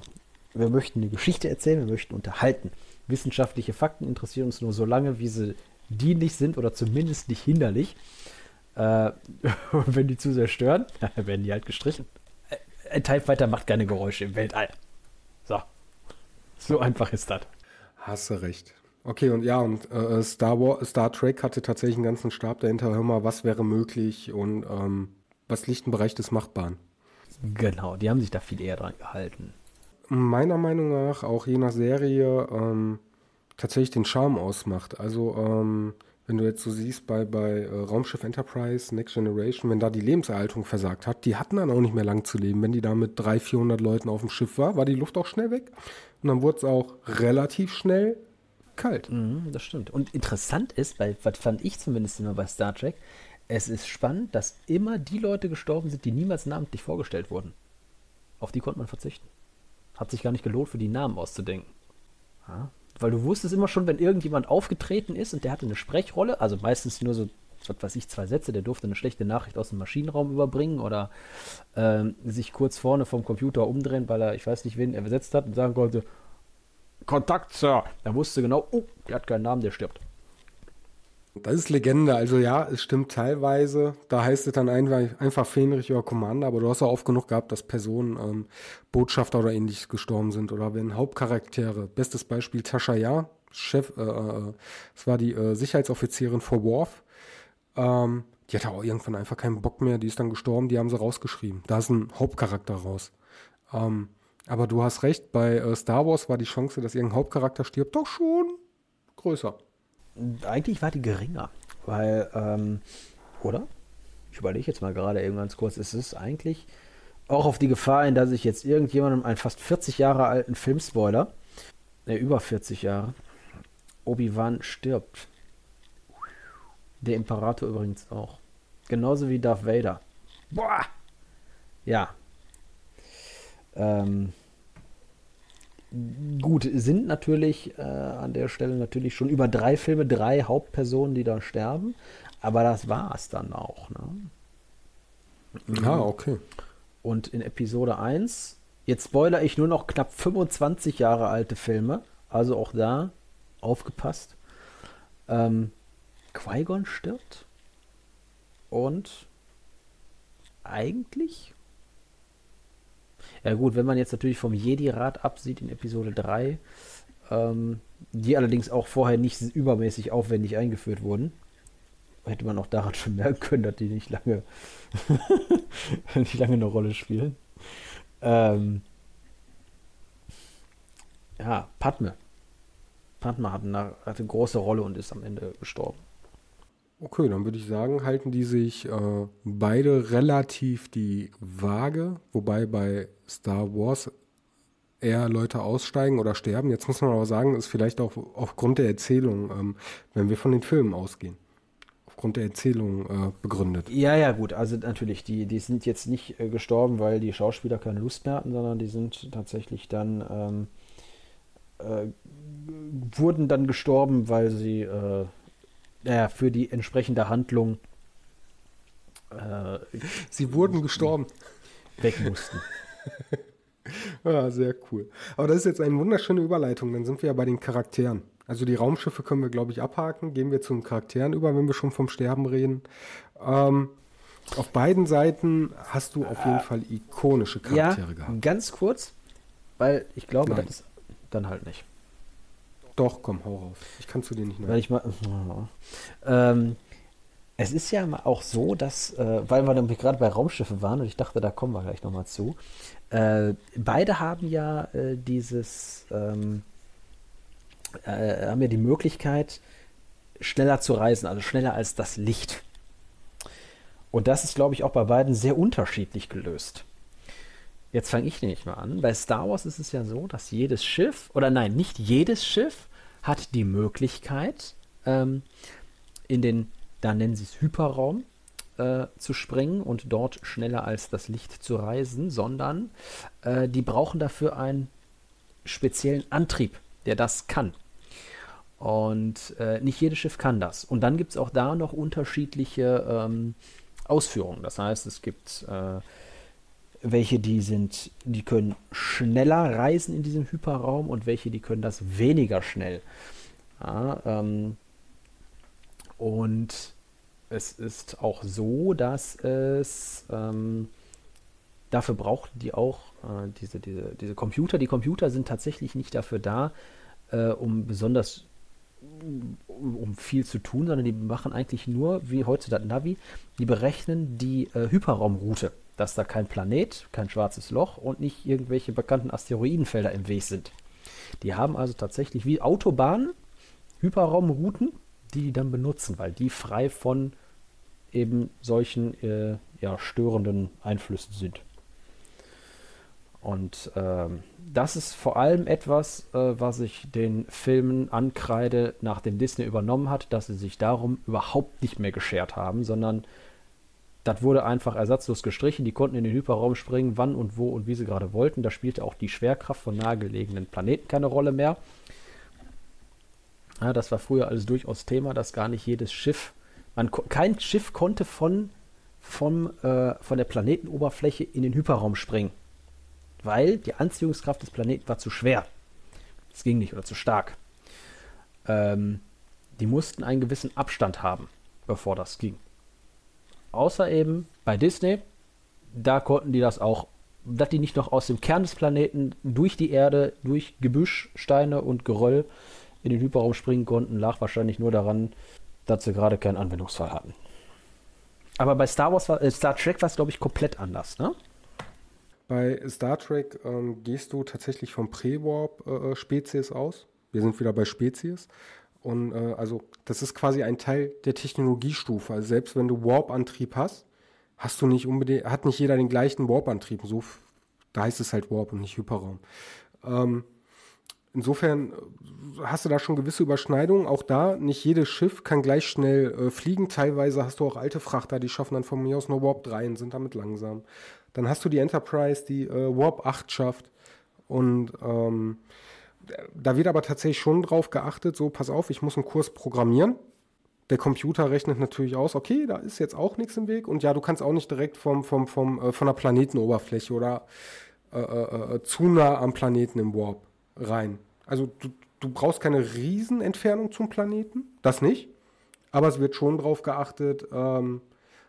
wir möchten eine Geschichte erzählen, wir möchten unterhalten. Wissenschaftliche Fakten interessieren uns nur so lange, wie sie dienlich sind oder zumindest nicht hinderlich. Äh, wenn die zu sehr stören, werden die halt gestrichen. Äh, ein TIE Fighter macht keine Geräusche im Weltall. So. So einfach ist das. Hast du recht. Okay, und ja, und äh, Star, War, Star Trek hatte tatsächlich einen ganzen Stab dahinter. Hör mal, was wäre möglich und ähm, was liegt im Bereich des Machbaren. Genau, die haben sich da viel eher dran gehalten. Meiner Meinung nach, auch je nach Serie, ähm, tatsächlich den Charme ausmacht. Also ähm, wenn du jetzt so siehst bei, bei äh, Raumschiff Enterprise, Next Generation, wenn da die Lebenserhaltung versagt hat, die hatten dann auch nicht mehr lang zu leben. Wenn die da mit 300, 400 Leuten auf dem Schiff war, war die Luft auch schnell weg. Und dann wurde es auch relativ schnell kalt. Mhm, das stimmt. Und interessant ist, weil, was fand ich zumindest immer bei Star Trek, es ist spannend, dass immer die Leute gestorben sind, die niemals namentlich vorgestellt wurden. Auf die konnte man verzichten. Hat sich gar nicht gelohnt, für die Namen auszudenken. Ja, weil du wusstest immer schon, wenn irgendjemand aufgetreten ist und der hatte eine Sprechrolle, also meistens nur so, was weiß ich, zwei Sätze, der durfte eine schlechte Nachricht aus dem Maschinenraum überbringen oder ähm, sich kurz vorne vom Computer umdrehen, weil er, ich weiß nicht, wen er besetzt hat und sagen konnte, Kontakt, Sir. Er wusste genau, oh, der hat keinen Namen, der stirbt. Das ist Legende. Also ja, es stimmt teilweise. Da heißt es dann einfach, einfach Fähnrich oder Commander, aber du hast auch oft genug gehabt, dass Personen ähm, Botschafter oder ähnliches gestorben sind oder wenn Hauptcharaktere. Bestes Beispiel Tascha Ja, Chef, äh, äh, das war die äh, Sicherheitsoffizierin vor Worf. Ähm, die hatte auch irgendwann einfach keinen Bock mehr, die ist dann gestorben, die haben sie rausgeschrieben. Da ist ein Hauptcharakter raus. Ähm, aber du hast recht, bei äh, Star Wars war die Chance, dass irgendein Hauptcharakter stirbt, doch schon größer. Eigentlich war die geringer, weil, ähm, oder? Ich überlege jetzt mal gerade eben ganz kurz, es ist eigentlich auch auf die Gefahr hin, dass ich jetzt irgendjemandem einen fast 40 Jahre alten Filmspoiler, ne, über 40 Jahre, Obi-Wan stirbt. Der Imperator übrigens auch. Genauso wie Darth Vader. Boah! Ja. Ähm, gut, sind natürlich äh, an der Stelle natürlich schon über drei Filme drei Hauptpersonen, die da sterben. Aber das war es dann auch. Ne? Ah, okay. Und in Episode 1, jetzt spoiler ich nur noch knapp 25 Jahre alte Filme, also auch da aufgepasst. Ähm, Qui-Gon stirbt und eigentlich ja gut, wenn man jetzt natürlich vom Jedi-Rat absieht in Episode 3, ähm, die allerdings auch vorher nicht übermäßig aufwendig eingeführt wurden, hätte man auch daran schon merken können, dass die nicht lange, nicht lange eine Rolle spielen. Ähm, ja, Padme. Padme hat eine, hat eine große Rolle und ist am Ende gestorben. Okay, dann würde ich sagen, halten die sich äh, beide relativ die Waage, wobei bei Star Wars eher Leute aussteigen oder sterben. Jetzt muss man aber sagen, ist vielleicht auch aufgrund der Erzählung, ähm, wenn wir von den Filmen ausgehen, aufgrund der Erzählung äh, begründet. Ja, ja, gut. Also natürlich, die, die sind jetzt nicht äh, gestorben, weil die Schauspieler keine Lust mehr hatten, sondern die sind tatsächlich dann ähm, äh, wurden dann gestorben, weil sie äh, für die entsprechende Handlung. Äh, Sie wurden gestorben. Weg mussten. ja, sehr cool. Aber das ist jetzt eine wunderschöne Überleitung. Dann sind wir ja bei den Charakteren. Also die Raumschiffe können wir, glaube ich, abhaken. Gehen wir zu den Charakteren über, wenn wir schon vom Sterben reden. Ähm, auf beiden Seiten hast du auf jeden äh, Fall ikonische Charaktere ja, gehabt. Ganz kurz, weil ich glaube, Nein. das ist dann halt nicht. Doch, komm, hau raus. Ich kann zu dir nicht mehr. Weil ich mal. Ähm, es ist ja auch so, dass, äh, weil wir gerade bei Raumschiffe waren und ich dachte, da kommen wir gleich nochmal zu. Äh, beide haben ja äh, dieses, ähm, äh, haben ja die Möglichkeit, schneller zu reisen, also schneller als das Licht. Und das ist, glaube ich, auch bei beiden sehr unterschiedlich gelöst. Jetzt fange ich nämlich mal an. Bei Star Wars ist es ja so, dass jedes Schiff, oder nein, nicht jedes Schiff hat die Möglichkeit, ähm, in den, da nennen sie es Hyperraum, äh, zu springen und dort schneller als das Licht zu reisen, sondern äh, die brauchen dafür einen speziellen Antrieb, der das kann. Und äh, nicht jedes Schiff kann das. Und dann gibt es auch da noch unterschiedliche ähm, Ausführungen. Das heißt, es gibt äh, welche, die sind, die können schneller reisen in diesem Hyperraum und welche, die können das weniger schnell. Ja, ähm, und es ist auch so, dass es ähm, dafür braucht die auch äh, diese, diese, diese Computer. Die Computer sind tatsächlich nicht dafür da, äh, um besonders um, viel zu tun, sondern die machen eigentlich nur, wie heutzutage Navi, die berechnen die äh, Hyperraumroute dass da kein Planet, kein schwarzes Loch und nicht irgendwelche bekannten Asteroidenfelder im Weg sind. Die haben also tatsächlich wie Autobahnen Hyperraumrouten, die die dann benutzen, weil die frei von eben solchen äh, ja, störenden Einflüssen sind. Und ähm, das ist vor allem etwas, äh, was ich den Filmen ankreide, nachdem Disney übernommen hat, dass sie sich darum überhaupt nicht mehr geschert haben, sondern das wurde einfach ersatzlos gestrichen. Die konnten in den Hyperraum springen, wann und wo und wie sie gerade wollten. Da spielte auch die Schwerkraft von nahegelegenen Planeten keine Rolle mehr. Ja, das war früher alles durchaus Thema, dass gar nicht jedes Schiff, man, kein Schiff konnte von, vom, äh, von der Planetenoberfläche in den Hyperraum springen. Weil die Anziehungskraft des Planeten war zu schwer. Es ging nicht oder zu stark. Ähm, die mussten einen gewissen Abstand haben, bevor das ging. Außer eben bei Disney, da konnten die das auch, dass die nicht noch aus dem Kern des Planeten durch die Erde, durch Gebüsch, Steine und Geröll in den Hyperraum springen konnten, lag wahrscheinlich nur daran, dass sie gerade keinen Anwendungsfall hatten. Aber bei Star Wars war, äh, Star Trek war es, glaube ich, komplett anders, ne? Bei Star Trek ähm, gehst du tatsächlich vom Pre-Warp-Spezies äh, aus. Wir sind wieder bei Spezies. Und äh, also das ist quasi ein Teil der Technologiestufe. Also selbst wenn du Warp-Antrieb hast, hast du nicht unbedingt, hat nicht jeder den gleichen Warp-Antrieb. So, da heißt es halt Warp und nicht Hyperraum. Ähm, insofern hast du da schon gewisse Überschneidungen. Auch da, nicht jedes Schiff kann gleich schnell äh, fliegen. Teilweise hast du auch alte Frachter, die schaffen dann von mir aus nur Warp 3 und sind damit langsam. Dann hast du die Enterprise, die äh, Warp 8 schafft. Und ähm, da wird aber tatsächlich schon drauf geachtet, so pass auf, ich muss einen Kurs programmieren. Der Computer rechnet natürlich aus, okay, da ist jetzt auch nichts im Weg. Und ja, du kannst auch nicht direkt vom, vom, vom, äh, von der Planetenoberfläche oder äh, äh, äh zu nah am Planeten im Warp rein. Also du, du brauchst keine Riesenentfernung zum Planeten, das nicht. Aber es wird schon darauf geachtet, ähm,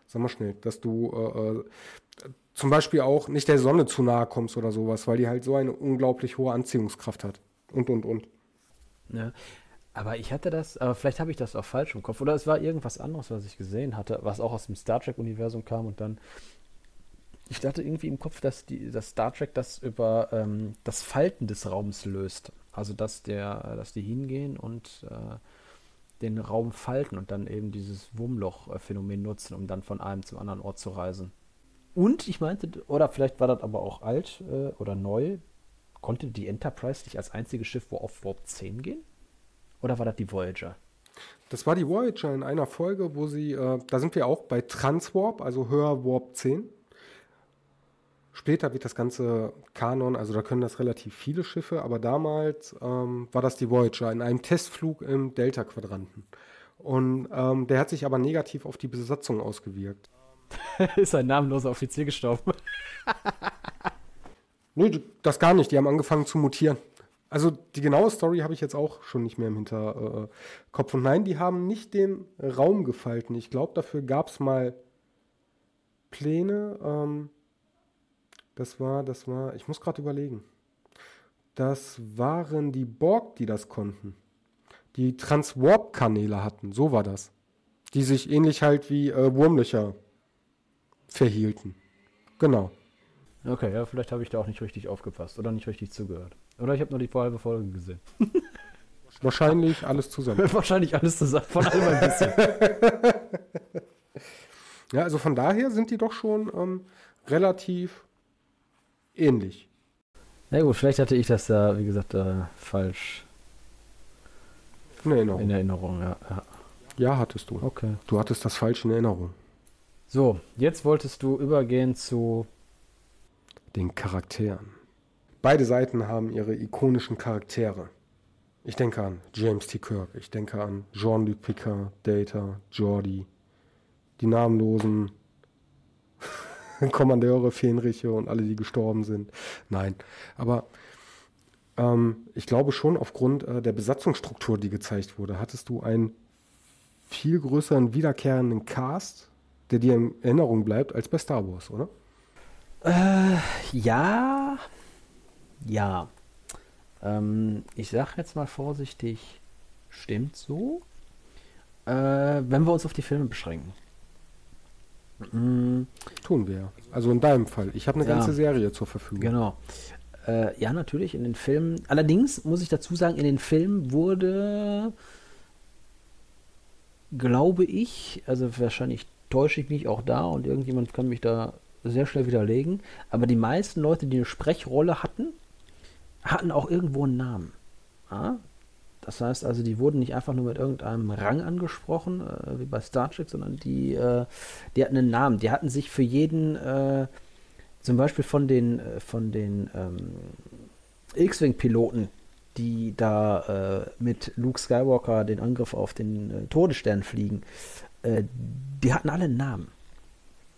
sag mal schnell, dass du äh, äh, zum Beispiel auch nicht der Sonne zu nahe kommst oder sowas, weil die halt so eine unglaublich hohe Anziehungskraft hat. Und, und, und. Ja. Aber ich hatte das, aber vielleicht habe ich das auch falsch im Kopf. Oder es war irgendwas anderes, was ich gesehen hatte, was auch aus dem Star Trek-Universum kam und dann. Ich dachte irgendwie im Kopf, dass, die, dass Star Trek das über ähm, das Falten des Raums löst. Also dass der, dass die hingehen und äh, den Raum falten und dann eben dieses Wurmloch-Phänomen nutzen, um dann von einem zum anderen Ort zu reisen. Und ich meinte, oder vielleicht war das aber auch alt äh, oder neu, konnte die Enterprise nicht als einziges Schiff wo auf Warp 10 gehen? Oder war das die Voyager? Das war die Voyager in einer Folge, wo sie, äh, da sind wir auch bei Transwarp, also höher Warp 10. Später wird das Ganze Kanon, also da können das relativ viele Schiffe, aber damals ähm, war das die Voyager in einem Testflug im Delta-Quadranten. Und ähm, der hat sich aber negativ auf die Besatzung ausgewirkt. ist ein namenloser Offizier gestorben. nee, das gar nicht. Die haben angefangen zu mutieren. Also die genaue Story habe ich jetzt auch schon nicht mehr im Hinterkopf. Und nein, die haben nicht den Raum gefalten. Ich glaube, dafür gab es mal Pläne. Ähm, das war, das war, ich muss gerade überlegen. Das waren die Borg, die das konnten. Die Transwarp-Kanäle hatten, so war das. Die sich ähnlich halt wie äh, Wurmlöcher verhielten. Genau. Okay, ja, vielleicht habe ich da auch nicht richtig aufgepasst oder nicht richtig zugehört. Oder ich habe nur die halbe Folge gesehen. Wahrscheinlich alles zusammen. Wahrscheinlich alles zusammen, von allem ein bisschen. ja, also von daher sind die doch schon ähm, relativ ähnlich. Na gut, vielleicht hatte ich das da, wie gesagt, äh, falsch in Erinnerung. In Erinnerung, ja, ja. Ja, hattest du. Okay. Du hattest das falsch in Erinnerung. So, jetzt wolltest du übergehen zu den Charakteren. Beide Seiten haben ihre ikonischen Charaktere. Ich denke an James T. Kirk, ich denke an Jean-Luc Picard, Data, Jordi, die namenlosen Kommandeure, Fähnriche und alle, die gestorben sind. Nein, aber ähm, ich glaube schon aufgrund äh, der Besatzungsstruktur, die gezeigt wurde, hattest du einen viel größeren wiederkehrenden Cast, der dir in Erinnerung bleibt, als bei Star Wars, oder? Äh, ja, ja. Ähm, ich sag jetzt mal vorsichtig, stimmt so. Äh, wenn wir uns auf die Filme beschränken. Mhm. Tun wir. Also in deinem Fall. Ich habe eine ja. ganze Serie zur Verfügung. Genau. Äh, ja, natürlich, in den Filmen. Allerdings muss ich dazu sagen, in den Filmen wurde, glaube ich, also wahrscheinlich täusche ich mich auch da und irgendjemand kann mich da sehr schnell widerlegen, aber die meisten Leute, die eine Sprechrolle hatten, hatten auch irgendwo einen Namen. Ja? Das heißt also, die wurden nicht einfach nur mit irgendeinem Rang angesprochen, äh, wie bei Star Trek, sondern die, äh, die hatten einen Namen. Die hatten sich für jeden, äh, zum Beispiel von den, äh, von den ähm, X-Wing-Piloten, die da äh, mit Luke Skywalker den Angriff auf den äh, Todesstern fliegen, die hatten alle einen Namen.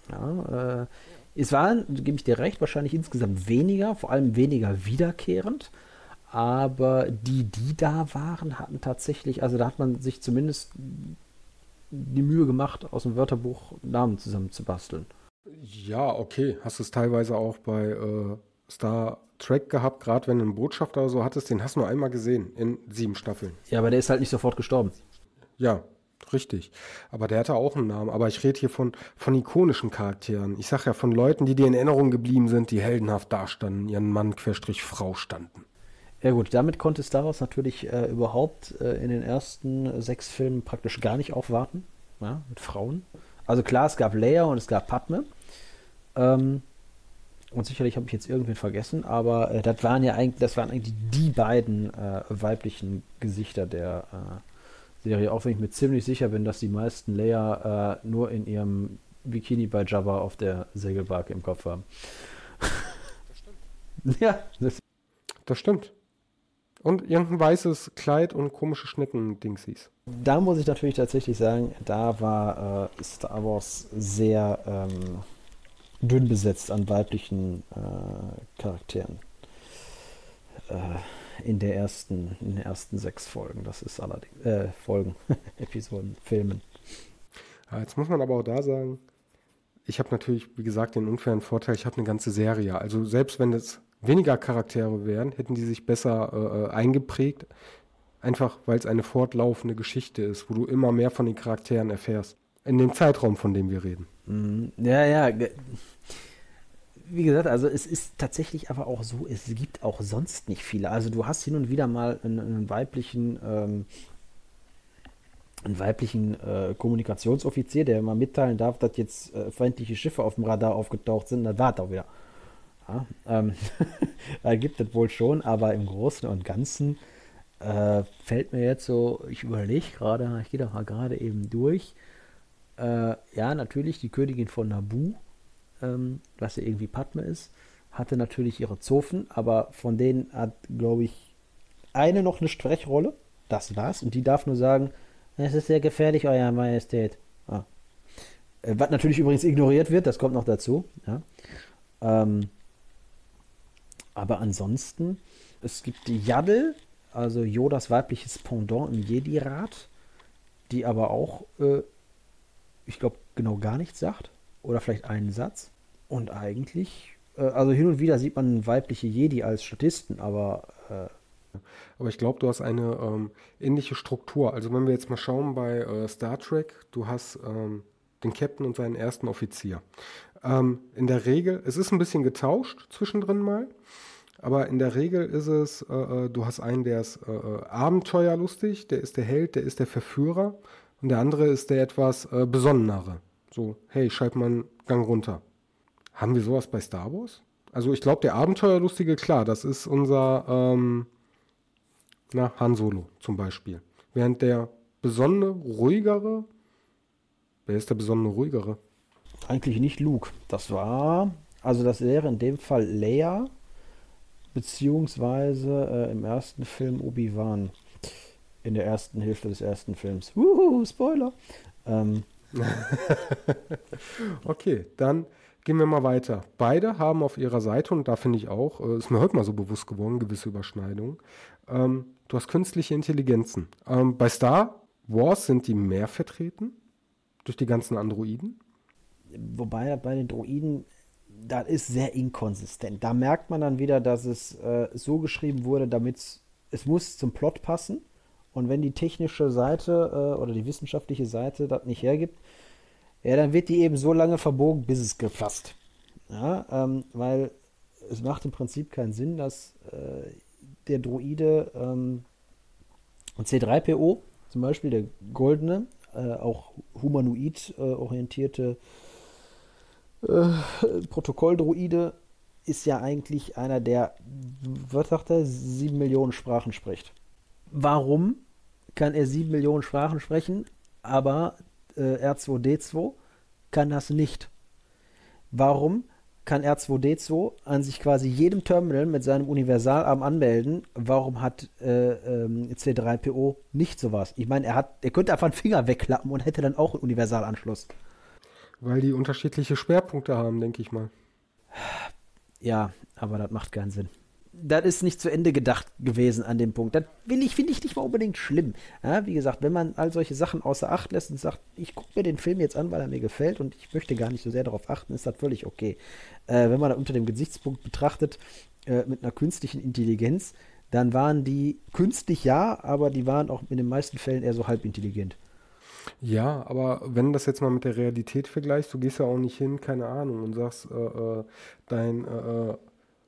Ja, es waren, gebe ich dir recht, wahrscheinlich insgesamt weniger, vor allem weniger wiederkehrend aber die, die da waren, hatten tatsächlich, also da hat man sich zumindest die Mühe gemacht, aus dem Wörterbuch Namen zusammenzubasteln. Ja, okay. Hast du es teilweise auch bei äh, Star Trek gehabt, gerade wenn du einen Botschafter oder so hattest, den hast du nur einmal gesehen in sieben Staffeln. Ja, aber der ist halt nicht sofort gestorben. Ja, richtig. Aber der hatte auch einen Namen. Aber ich rede hier von, von ikonischen Charakteren. Ich sag ja von Leuten, die dir in Erinnerung geblieben sind, die heldenhaft dastanden, ihren Mann querstrich Frau standen. Ja gut, damit konnte Star Wars natürlich äh, überhaupt äh, in den ersten sechs Filmen praktisch gar nicht aufwarten, ja, mit Frauen. Also klar, es gab Leia und es gab Padme. Ähm, Und sicherlich habe ich jetzt irgendwen vergessen, aber äh, das waren ja eigentlich, das waren eigentlich die beiden äh, weiblichen Gesichter der äh, Serie, auch wenn ich mir ziemlich sicher bin, dass die meisten Leia äh, nur in ihrem Bikini bei Jabba auf der Segelbarke im Kopf haben. Das stimmt. ja, das, das stimmt. Und irgendein weißes Kleid und komische Schnecken-Dingsies. Da muss ich natürlich tatsächlich sagen, da war äh, Star Wars sehr ähm, dünn besetzt an weiblichen äh, Charakteren. Äh, in der ersten, in den ersten sechs Folgen. Das ist allerdings äh, Folgen, Episoden, Filmen. Ja, jetzt muss man aber auch da sagen, ich habe natürlich, wie gesagt, den unfairen Vorteil, ich habe eine ganze Serie. Also selbst wenn es weniger Charaktere wären, hätten die sich besser äh, äh eingeprägt. Einfach weil es eine fortlaufende Geschichte ist, wo du immer mehr von den Charakteren erfährst. In dem Zeitraum, von dem wir reden. Mhm. Ja, ja wie gesagt, also es ist tatsächlich aber auch so, es gibt auch sonst nicht viele. Also du hast hin und wieder mal einen, einen weiblichen, ähm, einen weiblichen äh, Kommunikationsoffizier, der mal mitteilen darf, dass jetzt äh, feindliche Schiffe auf dem Radar aufgetaucht sind, dann war auch wieder. Ja, ähm, da gibt es wohl schon, aber im Großen und Ganzen äh, fällt mir jetzt so, ich überlege gerade, ich gehe doch mal gerade eben durch. Äh, ja, natürlich die Königin von Nabu ähm, was ja irgendwie Padme ist, hatte natürlich ihre Zofen, aber von denen hat, glaube ich, eine noch eine Sprechrolle. Das war's. Und die darf nur sagen, es ist sehr gefährlich, Euer Majestät. Ah. Äh, was natürlich übrigens ignoriert wird, das kommt noch dazu. Ja. Ähm, aber ansonsten, es gibt die Yaddle, also Yodas weibliches Pendant im Jedi-Rat, die aber auch, äh, ich glaube, genau gar nichts sagt. Oder vielleicht einen Satz. Und eigentlich, äh, also hin und wieder sieht man weibliche Jedi als Statisten, aber. Äh, aber ich glaube, du hast eine ähm, ähnliche Struktur. Also, wenn wir jetzt mal schauen bei äh, Star Trek, du hast ähm, den Captain und seinen ersten Offizier. Ähm, in der Regel, es ist ein bisschen getauscht zwischendrin mal. Aber in der Regel ist es, äh, äh du hast einen, der ist äh, äh, abenteuerlustig, der ist der Held, der ist der Verführer und der andere ist der etwas äh, besonnenere. So, hey, schalt mal einen Gang runter. Haben wir sowas bei Star Wars? Also ich glaube, der Abenteuerlustige, klar, das ist unser ähm, na, Han Solo zum Beispiel. Während der besondere, ruhigere, wer ist der besondere, ruhigere? Eigentlich nicht Luke. Das war, also das wäre in dem Fall Leia, beziehungsweise äh, im ersten Film Obi-Wan. In der ersten Hälfte des ersten Films. Wuhu, Spoiler. Ähm, okay, dann gehen wir mal weiter. Beide haben auf ihrer Seite, und da finde ich auch, äh, ist mir heute mal so bewusst geworden, gewisse Überschneidungen. Ähm, du hast künstliche Intelligenzen. Ähm, bei Star Wars sind die mehr vertreten durch die ganzen Androiden. Wobei bei den Droiden, das ist sehr inkonsistent. Da merkt man dann wieder, dass es äh, so geschrieben wurde, damit es muss zum Plot passen. Und wenn die technische Seite äh, oder die wissenschaftliche Seite das nicht hergibt, ja, dann wird die eben so lange verbogen, bis es gefasst. Ja, ähm, weil es macht im Prinzip keinen Sinn, dass äh, der Droide ähm, C3PO, zum Beispiel der goldene, äh, auch humanoid äh, orientierte äh, Protokolldroide, ist ja eigentlich einer, der, was sagt er, sieben Millionen Sprachen spricht. Warum kann er sieben Millionen Sprachen sprechen, aber äh, R2D2 kann das nicht. Warum kann R2D2 an sich quasi jedem Terminal mit seinem Universalarm anmelden? Warum hat äh, ähm, C3PO nicht sowas? Ich meine, er hat, er könnte einfach einen Finger wegklappen und hätte dann auch einen Universalanschluss. Weil die unterschiedliche Schwerpunkte haben, denke ich mal. Ja, aber das macht keinen Sinn das ist nicht zu Ende gedacht gewesen an dem Punkt. Das will ich, finde ich nicht mal unbedingt schlimm. Ja, wie gesagt, wenn man all solche Sachen außer Acht lässt und sagt, ich gucke mir den Film jetzt an, weil er mir gefällt und ich möchte gar nicht so sehr darauf achten, ist das völlig okay. Äh, wenn man das unter dem Gesichtspunkt betrachtet, äh, mit einer künstlichen Intelligenz, dann waren die künstlich ja, aber die waren auch in den meisten Fällen eher so halbintelligent. Ja, aber wenn das jetzt mal mit der Realität vergleichst, du gehst ja auch nicht hin, keine Ahnung, und sagst, äh, äh dein äh, äh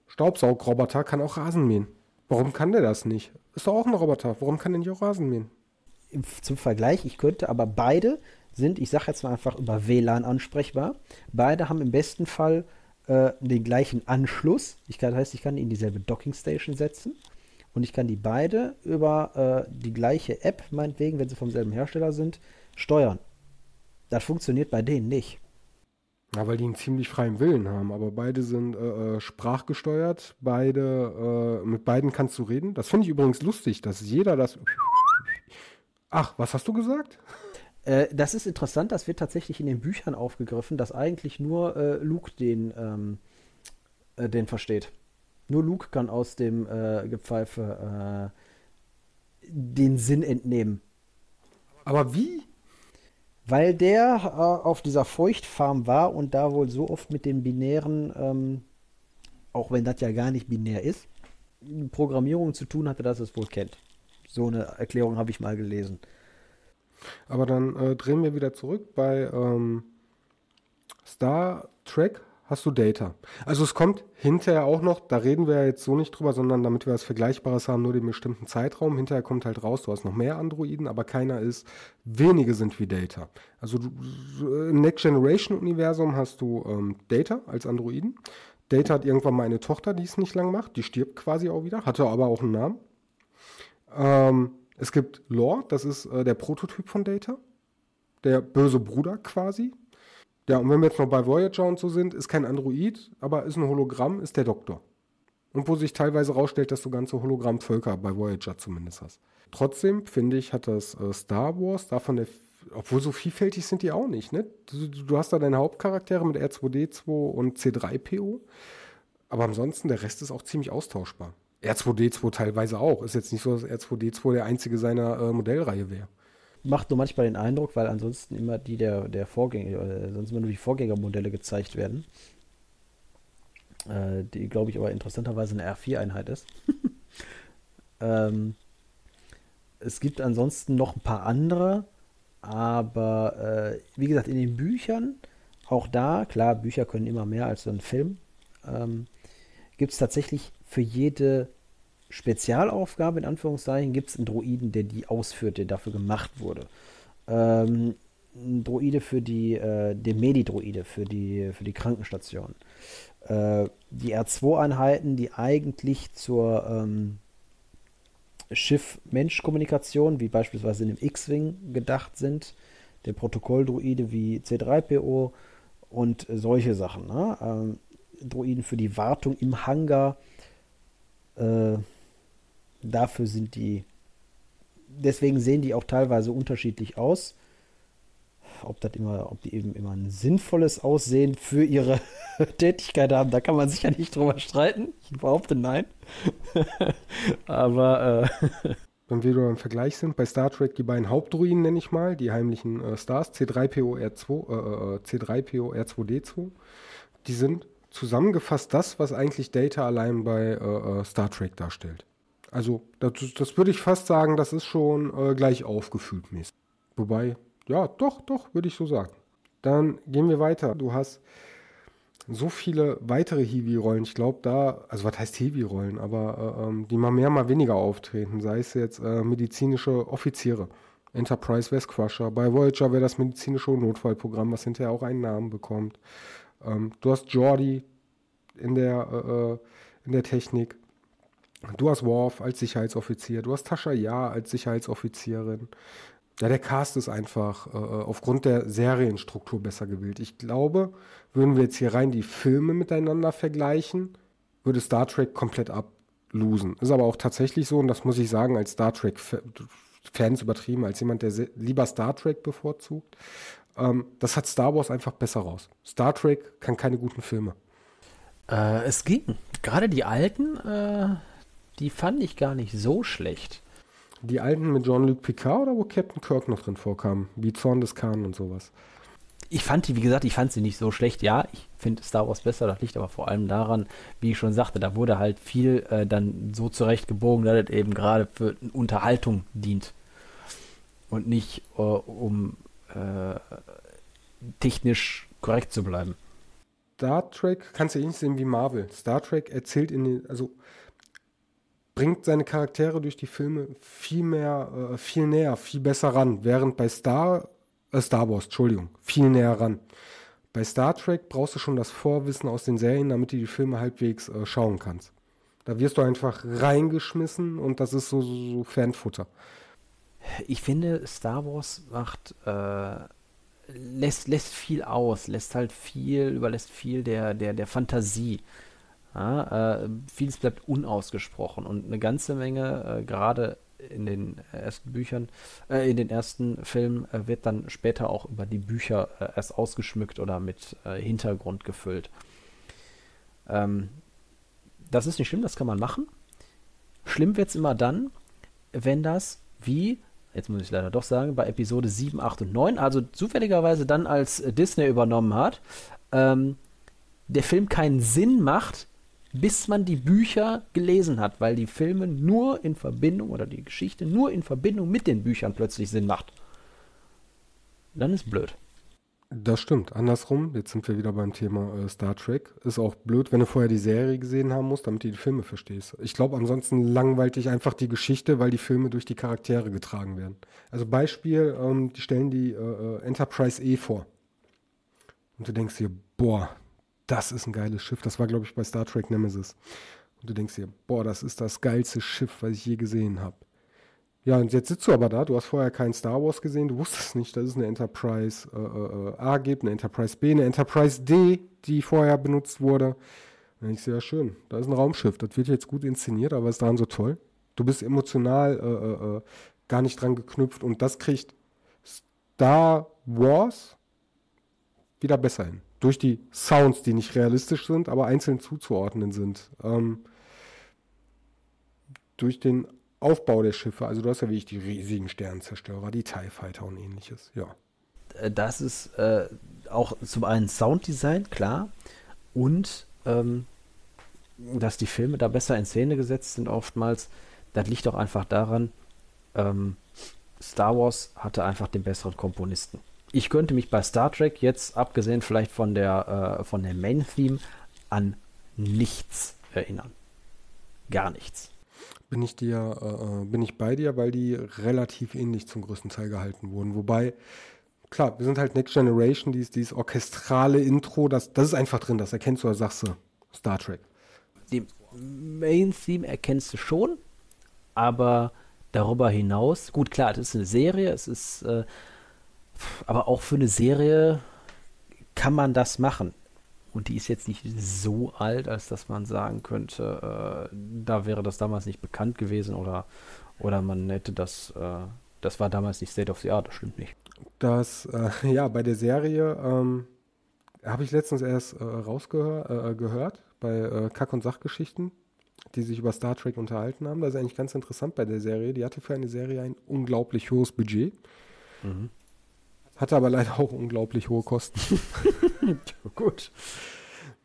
Staubsaugroboter kann auch Rasen mähen. Warum kann der das nicht? Ist doch auch ein Roboter. Warum kann der nicht auch Rasen mähen? Zum Vergleich, ich könnte aber beide sind, ich sage jetzt mal einfach über WLAN ansprechbar. Beide haben im besten Fall äh, den gleichen Anschluss. Ich kann, das heißt, ich kann die in dieselbe Dockingstation setzen und ich kann die beide über äh, die gleiche App, meinetwegen, wenn sie vom selben Hersteller sind, steuern. Das funktioniert bei denen nicht. Ja, weil die einen ziemlich freien Willen haben, aber beide sind äh, äh, sprachgesteuert, beide, äh, mit beiden kannst du reden. Das finde ich übrigens lustig, dass jeder das. Ach, was hast du gesagt? Äh, das ist interessant, das wird tatsächlich in den Büchern aufgegriffen, dass eigentlich nur äh, Luke den, ähm, äh, den versteht. Nur Luke kann aus dem Gepfeife den Sinn entnehmen. Aber wie? Weil der äh, auf dieser Feuchtfarm war und da wohl so oft mit den binären, ähm, auch wenn das ja gar nicht binär ist, Programmierung zu tun hatte, dass es wohl kennt. So eine Erklärung habe ich mal gelesen. Aber dann äh, drehen wir wieder zurück bei ähm, Star Trek hast du Data. Also es kommt hinterher auch noch, da reden wir jetzt so nicht drüber, sondern damit wir was Vergleichbares haben, nur den bestimmten Zeitraum. Hinterher kommt halt raus, du hast noch mehr Androiden, aber keiner ist, wenige sind wie Data. Also du, im Next Generation Universum hast du ähm, Data als Androiden. Data hat irgendwann mal eine Tochter, die es nicht lang macht, die stirbt quasi auch wieder, hatte aber auch einen Namen. Ähm, es gibt Lore, das ist äh, der Prototyp von Data, der böse Bruder quasi, ja, und wenn wir jetzt noch bei Voyager und so sind, ist kein Android, aber ist ein Hologramm, ist der Doktor. Und wo sich teilweise rausstellt, dass du ganze Hologrammvölker bei Voyager zumindest hast. Trotzdem, finde ich, hat das äh, Star Wars davon der, obwohl so vielfältig sind die auch nicht, ne? Du, du hast da deine Hauptcharaktere mit R2D2 und C3PO, aber ansonsten der Rest ist auch ziemlich austauschbar. R2D2 teilweise auch. Ist jetzt nicht so, dass R2D2 der einzige seiner äh, Modellreihe wäre macht nur manchmal den Eindruck, weil ansonsten immer die der, der Vorgänger, äh, sonst immer nur die Vorgängermodelle gezeigt werden. Äh, die, glaube ich, aber interessanterweise eine R4-Einheit ist. ähm, es gibt ansonsten noch ein paar andere, aber äh, wie gesagt, in den Büchern, auch da, klar, Bücher können immer mehr als so ein Film, ähm, gibt es tatsächlich für jede Spezialaufgabe, in Anführungszeichen, gibt es einen Droiden, der die ausführt, der dafür gemacht wurde. Ähm, ein Droide für die, äh, den Medi-Droide für die, für die Krankenstation. Äh, die R2-Einheiten, die eigentlich zur ähm, Schiff-Mensch-Kommunikation, wie beispielsweise in dem X-Wing gedacht sind, der Protokolldroide wie C3PO und solche Sachen. Ne? Ähm, Droiden für die Wartung im Hangar. Äh, dafür sind die, deswegen sehen die auch teilweise unterschiedlich aus. Ob das immer, ob die eben immer ein sinnvolles Aussehen für ihre Tätigkeit haben, da kann man sicher nicht drüber streiten. Ich behaupte nein. Aber äh, wenn wir im Vergleich sind, bei Star Trek die beiden Hauptruinen nenne ich mal, die heimlichen äh, Stars, C3PO R2, äh, C3PO R2D2, die sind zusammengefasst das, was eigentlich Data allein bei äh, äh Star Trek darstellt. Also, das, das würde ich fast sagen, das ist schon äh, gleich aufgefüllt mäßig. Wobei, ja, doch, doch, würde ich so sagen. Dann gehen wir weiter. Du hast so viele weitere Hiwi-Rollen. Ich glaube, da, also was heißt Hiwi-Rollen, aber äh, ähm, die mal mehr, mal weniger auftreten. Sei es jetzt äh, medizinische Offiziere. Enterprise West Crusher. Bei Voyager wäre das medizinische Notfallprogramm, was hinterher auch einen Namen bekommt. Ähm, du hast Jordi in der, äh, äh in der Technik. Du hast Worf als Sicherheitsoffizier, du hast Tascha Ja als Sicherheitsoffizierin. Ja, der Cast ist einfach äh, aufgrund der Serienstruktur besser gewählt. Ich glaube, würden wir jetzt hier rein die Filme miteinander vergleichen, würde Star Trek komplett ablosen. Ist aber auch tatsächlich so, und das muss ich sagen, als Star Trek-Fans übertrieben, als jemand, der lieber Star Trek bevorzugt. Ähm, das hat Star Wars einfach besser raus. Star Trek kann keine guten Filme. Äh, es ging. Gerade die alten, äh, die fand ich gar nicht so schlecht. Die alten mit Jean-Luc Picard oder wo Captain Kirk noch drin vorkam? Wie Zorn des Khan und sowas. Ich fand die, wie gesagt, ich fand sie nicht so schlecht. Ja, ich finde Star Wars besser. Das liegt aber vor allem daran, wie ich schon sagte, da wurde halt viel äh, dann so zurechtgebogen, dass es eben gerade für Unterhaltung dient. Und nicht, äh, um äh, technisch korrekt zu bleiben. Star Trek kannst du ähnlich sehen wie Marvel. Star Trek erzählt in den, also bringt seine Charaktere durch die Filme viel mehr, äh, viel näher, viel besser ran. Während bei Star, äh, Star Wars, Entschuldigung, viel näher ran. Bei Star Trek brauchst du schon das Vorwissen aus den Serien, damit du die Filme halbwegs äh, schauen kannst. Da wirst du einfach reingeschmissen und das ist so, so, so Fanfutter. Ich finde, Star Wars macht, äh, lässt, lässt viel aus, lässt halt viel, überlässt viel der, der, der Fantasie. Ja, äh, vieles bleibt unausgesprochen und eine ganze Menge, äh, gerade in den ersten Büchern, äh, in den ersten Filmen, äh, wird dann später auch über die Bücher äh, erst ausgeschmückt oder mit äh, Hintergrund gefüllt. Ähm, das ist nicht schlimm, das kann man machen. Schlimm wird es immer dann, wenn das wie, jetzt muss ich leider doch sagen, bei Episode 7, 8 und 9, also zufälligerweise dann als Disney übernommen hat, ähm, der Film keinen Sinn macht, bis man die Bücher gelesen hat, weil die Filme nur in Verbindung oder die Geschichte nur in Verbindung mit den Büchern plötzlich Sinn macht. Dann ist blöd. Das stimmt. Andersrum, jetzt sind wir wieder beim Thema äh, Star Trek. Ist auch blöd, wenn du vorher die Serie gesehen haben musst, damit du die Filme verstehst. Ich glaube, ansonsten langweilt dich einfach die Geschichte, weil die Filme durch die Charaktere getragen werden. Also Beispiel, ähm, die stellen die äh, äh Enterprise E vor. Und du denkst dir, boah, das ist ein geiles Schiff. Das war, glaube ich, bei Star Trek Nemesis. Und du denkst dir, boah, das ist das geilste Schiff, was ich je gesehen habe. Ja, und jetzt sitzt du aber da, du hast vorher keinen Star Wars gesehen, du wusstest nicht, dass es eine Enterprise äh, äh, äh A gibt, eine Enterprise B, eine Enterprise D, die vorher benutzt wurde. Und denkst du, ja schön, da ist ein Raumschiff, das wird jetzt gut inszeniert, aber ist daran so toll. Du bist emotional äh, äh, äh gar nicht dran geknüpft und das kriegt Star Wars wieder besser hin durch die Sounds, die nicht realistisch sind, aber einzeln zuzuordnen sind. Ähm, durch den Aufbau der Schiffe, also du hast ja wirklich die riesigen Sternenzerstörer, die TIE Fighter und ähnliches, ja. Äh, das ist äh, auch zum einen Sounddesign, klar, und ähm, dass die Filme da besser in Szene gesetzt sind oftmals, das liegt auch einfach daran, ähm, Star Wars hatte einfach den besseren Komponisten ich könnte mich bei Star Trek jetzt, abgesehen vielleicht von der, äh, von der Main-Theme, an nichts erinnern. Gar nichts. Bin ich dir, äh, äh, bin ich bei dir, weil die relativ ähnlich zum größten Teil gehalten wurden. Wobei, klar, wir sind halt Next Generation, dieses, dieses orchestrale Intro, das, das ist einfach drin, das erkennst du, als sagst du Star Trek. Die Main-Theme erkennst du schon, aber darüber hinaus, gut, klar, das ist eine Serie, es ist äh, aber auch für eine Serie kann man das machen. Und die ist jetzt nicht so alt, als dass man sagen könnte, äh, da wäre das damals nicht bekannt gewesen oder, oder man hätte das, äh, das war damals nicht State of the Art, das stimmt nicht. Das, äh, ja, bei der Serie ähm, habe ich letztens erst äh, rausgehört, äh, bei äh, Kack- und Sachgeschichten, die sich über Star Trek unterhalten haben. Das ist eigentlich ganz interessant bei der Serie. Die hatte für eine Serie ein unglaublich hohes Budget. Mhm. Hatte aber leider auch unglaublich hohe Kosten. Gut.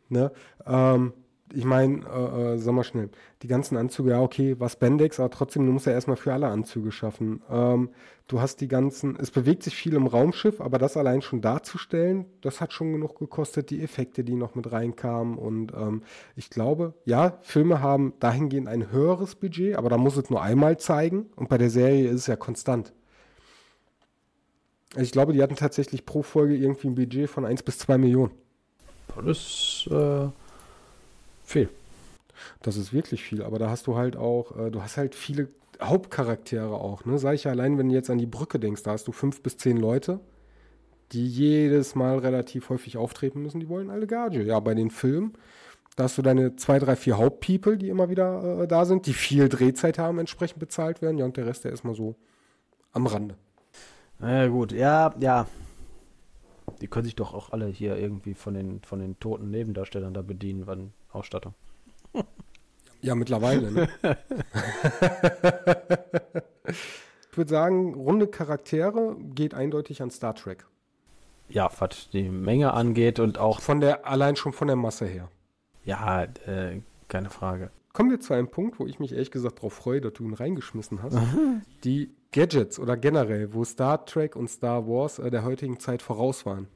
Ne? Ähm, ich meine, äh, äh, sag mal schnell, die ganzen Anzüge, ja, okay, was Bendix, aber trotzdem, du musst ja erstmal für alle Anzüge schaffen. Ähm, du hast die ganzen, es bewegt sich viel im Raumschiff, aber das allein schon darzustellen, das hat schon genug gekostet, die Effekte, die noch mit reinkamen. Und ähm, ich glaube, ja, Filme haben dahingehend ein höheres Budget, aber da muss es nur einmal zeigen. Und bei der Serie ist es ja konstant. Ich glaube, die hatten tatsächlich pro Folge irgendwie ein Budget von 1 bis 2 Millionen. Das ist äh, viel. Das ist wirklich viel, aber da hast du halt auch, äh, du hast halt viele Hauptcharaktere auch, ne? Sag ich ja allein, wenn du jetzt an die Brücke denkst, da hast du fünf bis zehn Leute, die jedes Mal relativ häufig auftreten müssen, die wollen alle Gage. Ja, bei den Filmen, da hast du deine zwei, drei, vier Hauptpeople, die immer wieder äh, da sind, die viel Drehzeit haben, entsprechend bezahlt werden, ja, und der Rest, der ist mal so am Rande. Na ja, gut, ja, ja. Die können sich doch auch alle hier irgendwie von den, von den toten Nebendarstellern da bedienen, wann Ausstattung. Ja, mittlerweile. Ne? ich würde sagen, runde Charaktere geht eindeutig an Star Trek. Ja, was die Menge angeht und auch. Von der, allein schon von der Masse her. Ja, äh, keine Frage. Kommen wir zu einem Punkt, wo ich mich ehrlich gesagt darauf freue, dass du ihn reingeschmissen hast. Die Gadgets oder generell, wo Star Trek und Star Wars äh, der heutigen Zeit voraus waren.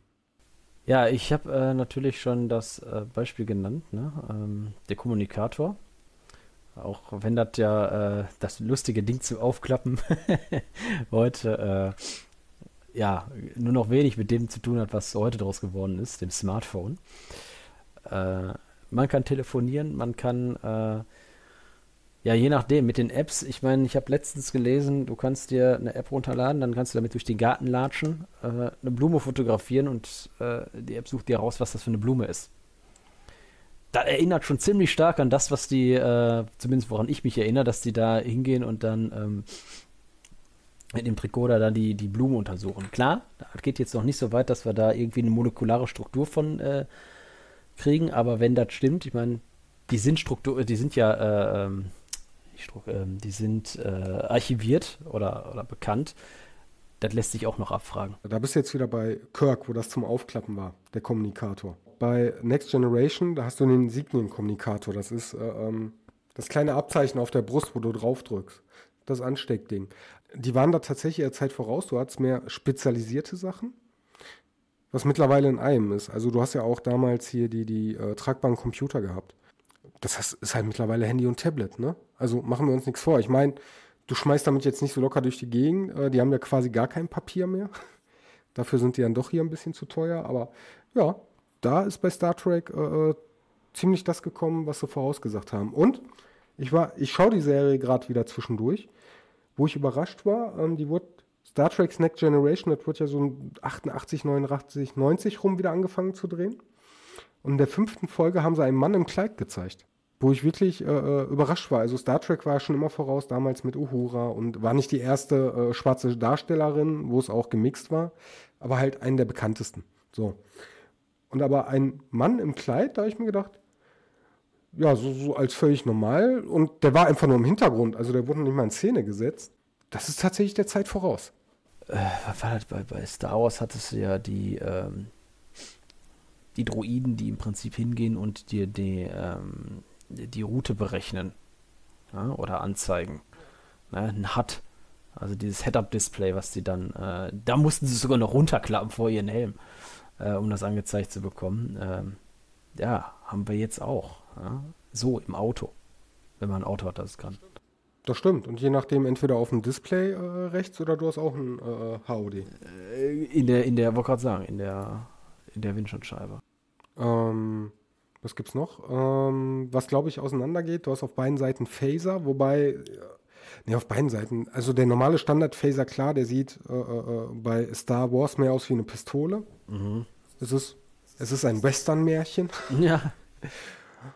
Ja, ich habe äh, natürlich schon das äh, Beispiel genannt, ne? ähm, der Kommunikator. Auch wenn das ja äh, das lustige Ding zum Aufklappen heute ja, nur noch wenig mit dem zu tun hat, was heute daraus geworden ist, dem Smartphone. Äh, man kann telefonieren, man kann, äh, ja, je nachdem, mit den Apps, ich meine, ich habe letztens gelesen, du kannst dir eine App runterladen, dann kannst du damit durch den Garten latschen, äh, eine Blume fotografieren und äh, die App sucht dir raus, was das für eine Blume ist. Das erinnert schon ziemlich stark an das, was die, äh, zumindest woran ich mich erinnere, dass die da hingehen und dann ähm, mit dem Trikoder dann die, die Blume untersuchen. Klar, das geht jetzt noch nicht so weit, dass wir da irgendwie eine molekulare Struktur von äh, kriegen, aber wenn das stimmt, ich meine, die sind Struktur, die sind ja, äh, ähm, ähm, die sind äh, archiviert oder, oder bekannt. Das lässt sich auch noch abfragen. Da bist du jetzt wieder bei Kirk, wo das zum Aufklappen war, der Kommunikator. Bei Next Generation, da hast du den Insignienkommunikator. Das ist äh, ähm, das kleine Abzeichen auf der Brust, wo du drauf drückst. Das Ansteckding die waren da tatsächlich ihrer Zeit voraus. Du hattest mehr spezialisierte Sachen, was mittlerweile in einem ist. Also du hast ja auch damals hier die, die äh, tragbaren Computer gehabt. Das ist halt mittlerweile Handy und Tablet, ne? Also machen wir uns nichts vor. Ich meine, du schmeißt damit jetzt nicht so locker durch die Gegend. Äh, die haben ja quasi gar kein Papier mehr. Dafür sind die dann doch hier ein bisschen zu teuer. Aber ja, da ist bei Star Trek äh, äh ziemlich das gekommen, was sie vorausgesagt haben. Und ich war, ich schaue die Serie gerade wieder zwischendurch wo ich überrascht war, ähm, die wurde Star Trek's Next Generation, das wurde ja so 88, 89, 90 rum wieder angefangen zu drehen. Und in der fünften Folge haben sie einen Mann im Kleid gezeigt, wo ich wirklich äh, äh überrascht war. Also Star Trek war schon immer voraus, damals mit Uhura und war nicht die erste äh, schwarze Darstellerin, wo es auch gemixt war, aber halt einen der bekanntesten. So. Und aber ein Mann im Kleid, da habe ich mir gedacht, ja, so, so als völlig normal. Und der war einfach nur im Hintergrund, also der wurde nicht mal in Szene gesetzt. Das ist tatsächlich der Zeit voraus. Äh, bei, bei Star Wars hattest du ja die, ähm, die Droiden, die im Prinzip hingehen und dir die, ähm, die Route berechnen ja, oder anzeigen. Ne, ein HUD, also dieses Head-Up-Display, was die dann, äh, da mussten sie sogar noch runterklappen vor ihren Helm, äh, um das angezeigt zu bekommen. Ähm, ja, haben wir jetzt auch. Ja? So im Auto, wenn man ein Auto hat, das es kann. Das stimmt. Und je nachdem, entweder auf dem Display äh, rechts oder du hast auch ein äh, HUD. Äh, in der, in der, wollte gerade sagen, in der, in der Windschutzscheibe. Ähm, was gibt's noch? Ähm, was glaube ich auseinandergeht, du hast auf beiden Seiten Phaser, wobei, ne, auf beiden Seiten, also der normale Standard-Phaser, klar, der sieht äh, äh, bei Star Wars mehr aus wie eine Pistole. Mhm. Es ist, es ist ein Western-Märchen. Ja.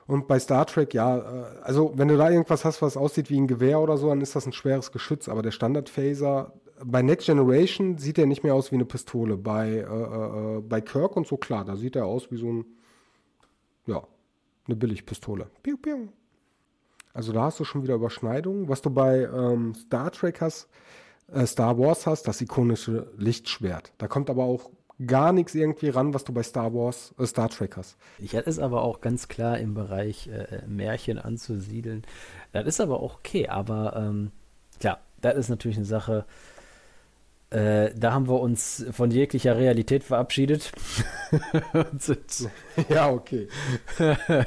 Und bei Star Trek, ja, äh, also wenn du da irgendwas hast, was aussieht wie ein Gewehr oder so, dann ist das ein schweres Geschütz. Aber der Standard-Phaser, bei Next Generation sieht er nicht mehr aus wie eine Pistole. Bei, äh, äh, äh, bei Kirk und so, klar, da sieht er aus wie so ein, ja, eine Billigpistole. Piu, piu. Also da hast du schon wieder Überschneidungen. Was du bei ähm, Star Trek hast, äh, Star Wars hast, das ikonische Lichtschwert. Da kommt aber auch gar nichts irgendwie ran, was du bei Star Wars, äh, Star Trek hast. Ich hätte es aber auch ganz klar im Bereich äh, Märchen anzusiedeln. Das ist aber auch okay, aber ähm, klar, das ist natürlich eine Sache. Äh, da haben wir uns von jeglicher Realität verabschiedet. ja, okay.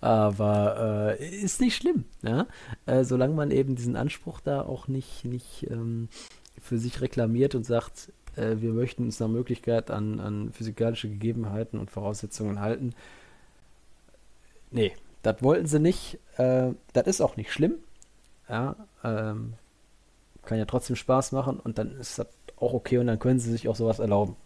aber äh, ist nicht schlimm, ja? Äh, solange man eben diesen Anspruch da auch nicht, nicht ähm, für sich reklamiert und sagt, äh, wir möchten uns nach Möglichkeit an, an physikalische Gegebenheiten und Voraussetzungen halten. Nee, das wollten sie nicht. Äh, das ist auch nicht schlimm. Ja, ähm, kann ja trotzdem Spaß machen und dann ist das auch okay und dann können sie sich auch sowas erlauben.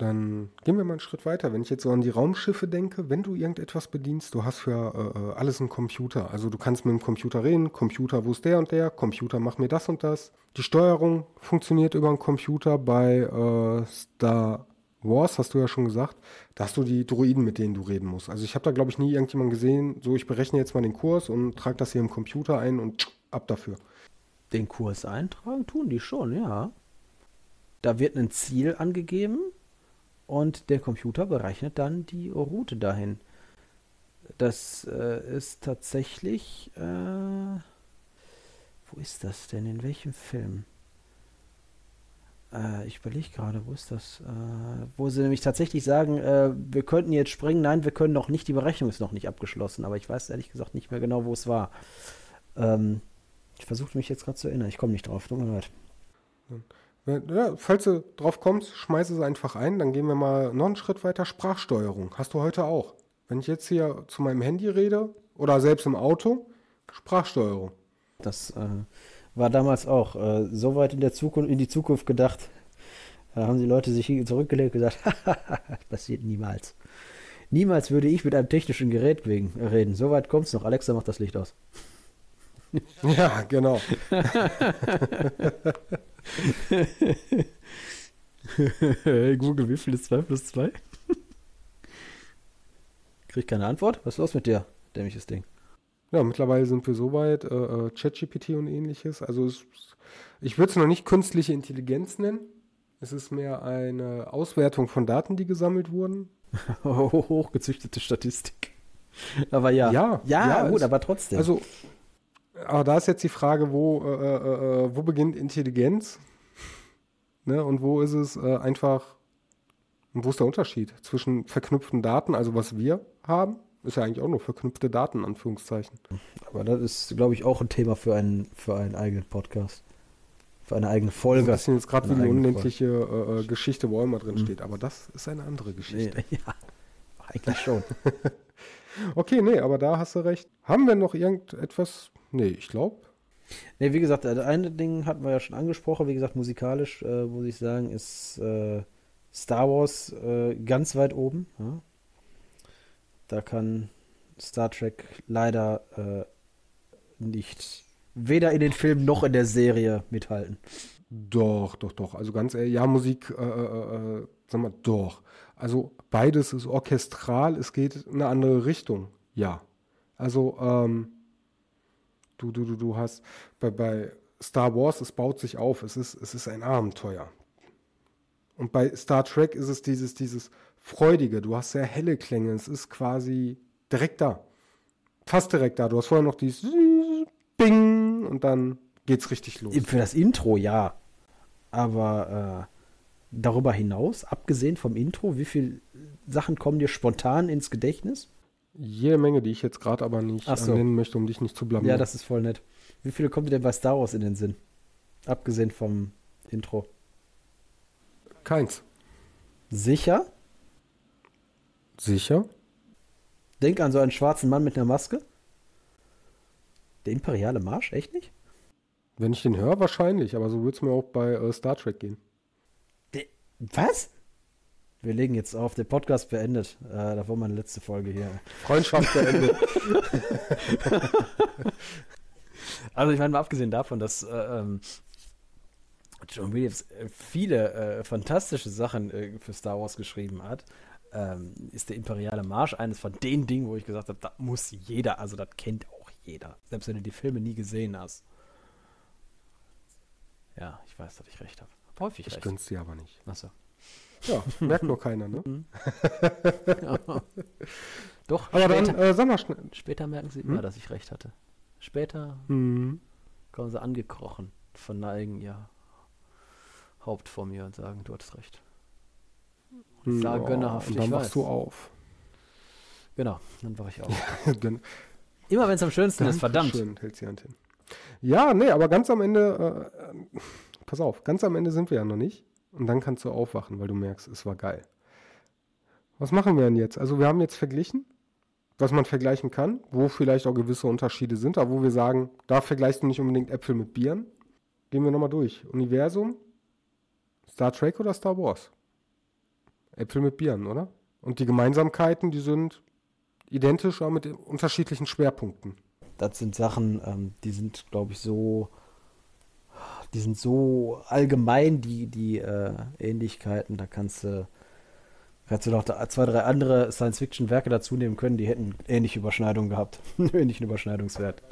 Dann gehen wir mal einen Schritt weiter. Wenn ich jetzt so an die Raumschiffe denke, wenn du irgendetwas bedienst, du hast für äh, äh, alles einen Computer. Also du kannst mit dem Computer reden, Computer, wo ist der und der, Computer, mach mir das und das. Die Steuerung funktioniert über einen Computer. Bei äh, Star Wars hast du ja schon gesagt, da hast du die Droiden, mit denen du reden musst. Also ich habe da, glaube ich, nie irgendjemanden gesehen, so ich berechne jetzt mal den Kurs und trage das hier im Computer ein und ab dafür. Den Kurs eintragen tun die schon, ja. Da wird ein Ziel angegeben und der Computer berechnet dann die Route dahin. Das äh, ist tatsächlich. Äh, wo ist das denn? In welchem Film? Äh, ich überlege gerade, wo ist das? Äh, wo sie nämlich tatsächlich sagen, äh, wir könnten jetzt springen. Nein, wir können noch nicht. Die Berechnung ist noch nicht abgeschlossen. Aber ich weiß ehrlich gesagt nicht mehr genau, wo es war. Ähm, ich versuche mich jetzt gerade zu erinnern. Ich komme nicht drauf. Tut mir leid. Ja, falls du drauf kommst, schmeiße es einfach ein. Dann gehen wir mal noch einen Schritt weiter. Sprachsteuerung. Hast du heute auch. Wenn ich jetzt hier zu meinem Handy rede oder selbst im Auto, Sprachsteuerung. Das äh, war damals auch äh, so weit in, der Zukunft, in die Zukunft gedacht. Da haben die Leute sich zurückgelegt und gesagt, das passiert niemals. Niemals würde ich mit einem technischen Gerät wegen reden. So weit kommt es noch. Alexa macht das Licht aus. Ja, genau. hey Google, wie viel ist 2 plus 2? Krieg keine Antwort? Was ist los mit dir, dämliches Ding? Ja, mittlerweile sind wir so weit, äh, äh ChatGPT und ähnliches. Also es, ich würde es noch nicht künstliche Intelligenz nennen. Es ist mehr eine Auswertung von Daten, die gesammelt wurden. Hochgezüchtete Statistik. Aber ja. Ja, ja, ja gut, aber trotzdem. Also, aber da ist jetzt die Frage, wo, äh, äh, äh wo beginnt Intelligenz? ne? Und wo ist es äh, einfach, wo ist der Unterschied zwischen verknüpften Daten, also was wir haben, ist ja eigentlich auch nur verknüpfte Daten, Anführungszeichen. Aber das ist, glaube ich, auch ein Thema für einen, für einen eigenen Podcast. Für eine eigene Folge. Das ist jetzt gerade wie die unendliche äh, äh, Geschichte, wo immer drin mhm. steht. Aber das ist eine andere Geschichte. Ja, eigentlich schon. okay, nee, aber da hast du recht. Haben wir noch irgendetwas? Nee, ich glaube. Nee, wie gesagt, das eine Ding hatten wir ja schon angesprochen. Wie gesagt, musikalisch, äh, muss ich sagen, ist äh, Star Wars äh, ganz weit oben. Ja? Da kann Star Trek leider äh, nicht weder in den Filmen noch in der Serie mithalten. Doch, doch, doch. Also ganz ehrlich, ja, Musik, äh, äh, äh, sag mal, doch. Also beides ist orchestral, es geht in eine andere Richtung. Ja. Also, ähm, du, du, du, du hast bei, bei Star Wars, es baut sich auf, es ist, es ist ein Abenteuer. Und bei Star Trek ist es dieses, dieses Freudige, du hast sehr helle Klänge, es ist quasi direkt da. Fast direkt da. Du hast vorher noch dieses Bing und dann geht's richtig los. Für das Intro ja. Aber äh, darüber hinaus, abgesehen vom Intro, wie viele Sachen kommen dir spontan ins Gedächtnis? Jede Menge, die ich jetzt gerade aber nicht so. nennen möchte, um dich nicht zu blamieren. Ja, das ist voll nett. Wie viele kommen dir denn bei Star Wars in den Sinn? Abgesehen vom Intro. Keins. Sicher? Sicher? Denk an so einen schwarzen Mann mit einer Maske. Der imperiale Marsch, echt nicht? Wenn ich den höre, wahrscheinlich, aber so würde es mir auch bei äh, Star Trek gehen. De Was? Wir legen jetzt auf, der Podcast beendet. Äh, da war meine letzte Folge hier. Freundschaft beendet. also ich meine, mal abgesehen davon, dass äh, ähm, John Williams äh, viele äh, fantastische Sachen äh, für Star Wars geschrieben hat, ähm, ist der Imperiale Marsch eines von den Dingen, wo ich gesagt habe, das muss jeder, also das kennt auch jeder, selbst wenn du die Filme nie gesehen hast. Ja, ich weiß, dass ich recht habe. Häufig ich recht. Ich gönn's dir aber nicht. Achso. Ja, merkt nur keiner, ne? Mhm. Doch, aber später, dann, äh, sag mal schnell. Später merken sie hm? immer, dass ich recht hatte. Später mhm. kommen sie angekrochen, verneigen ihr Haupt vor mir und sagen, du hattest recht. Und ich sage ja, gönnerhaft, und dann wachst du auf. Genau, dann wache ich auf. Immer wenn es am schönsten ist, verdammt. Schön, hält sie Hand hin. Ja, nee, aber ganz am Ende, äh, äh, pass auf, ganz am Ende sind wir ja noch nicht. Und dann kannst du aufwachen, weil du merkst, es war geil. Was machen wir denn jetzt? Also wir haben jetzt verglichen, was man vergleichen kann, wo vielleicht auch gewisse Unterschiede sind, aber wo wir sagen, da vergleichst du nicht unbedingt Äpfel mit Bieren. Gehen wir nochmal durch. Universum, Star Trek oder Star Wars? Äpfel mit Bieren, oder? Und die Gemeinsamkeiten, die sind identisch, aber mit unterschiedlichen Schwerpunkten. Das sind Sachen, ähm, die sind, glaube ich, so, die sind so allgemein, die, die äh, Ähnlichkeiten, da kannst du, kannst du noch da zwei, drei andere Science-Fiction-Werke dazu nehmen können, die hätten ähnliche Überschneidungen gehabt, ähnlichen Überschneidungswert.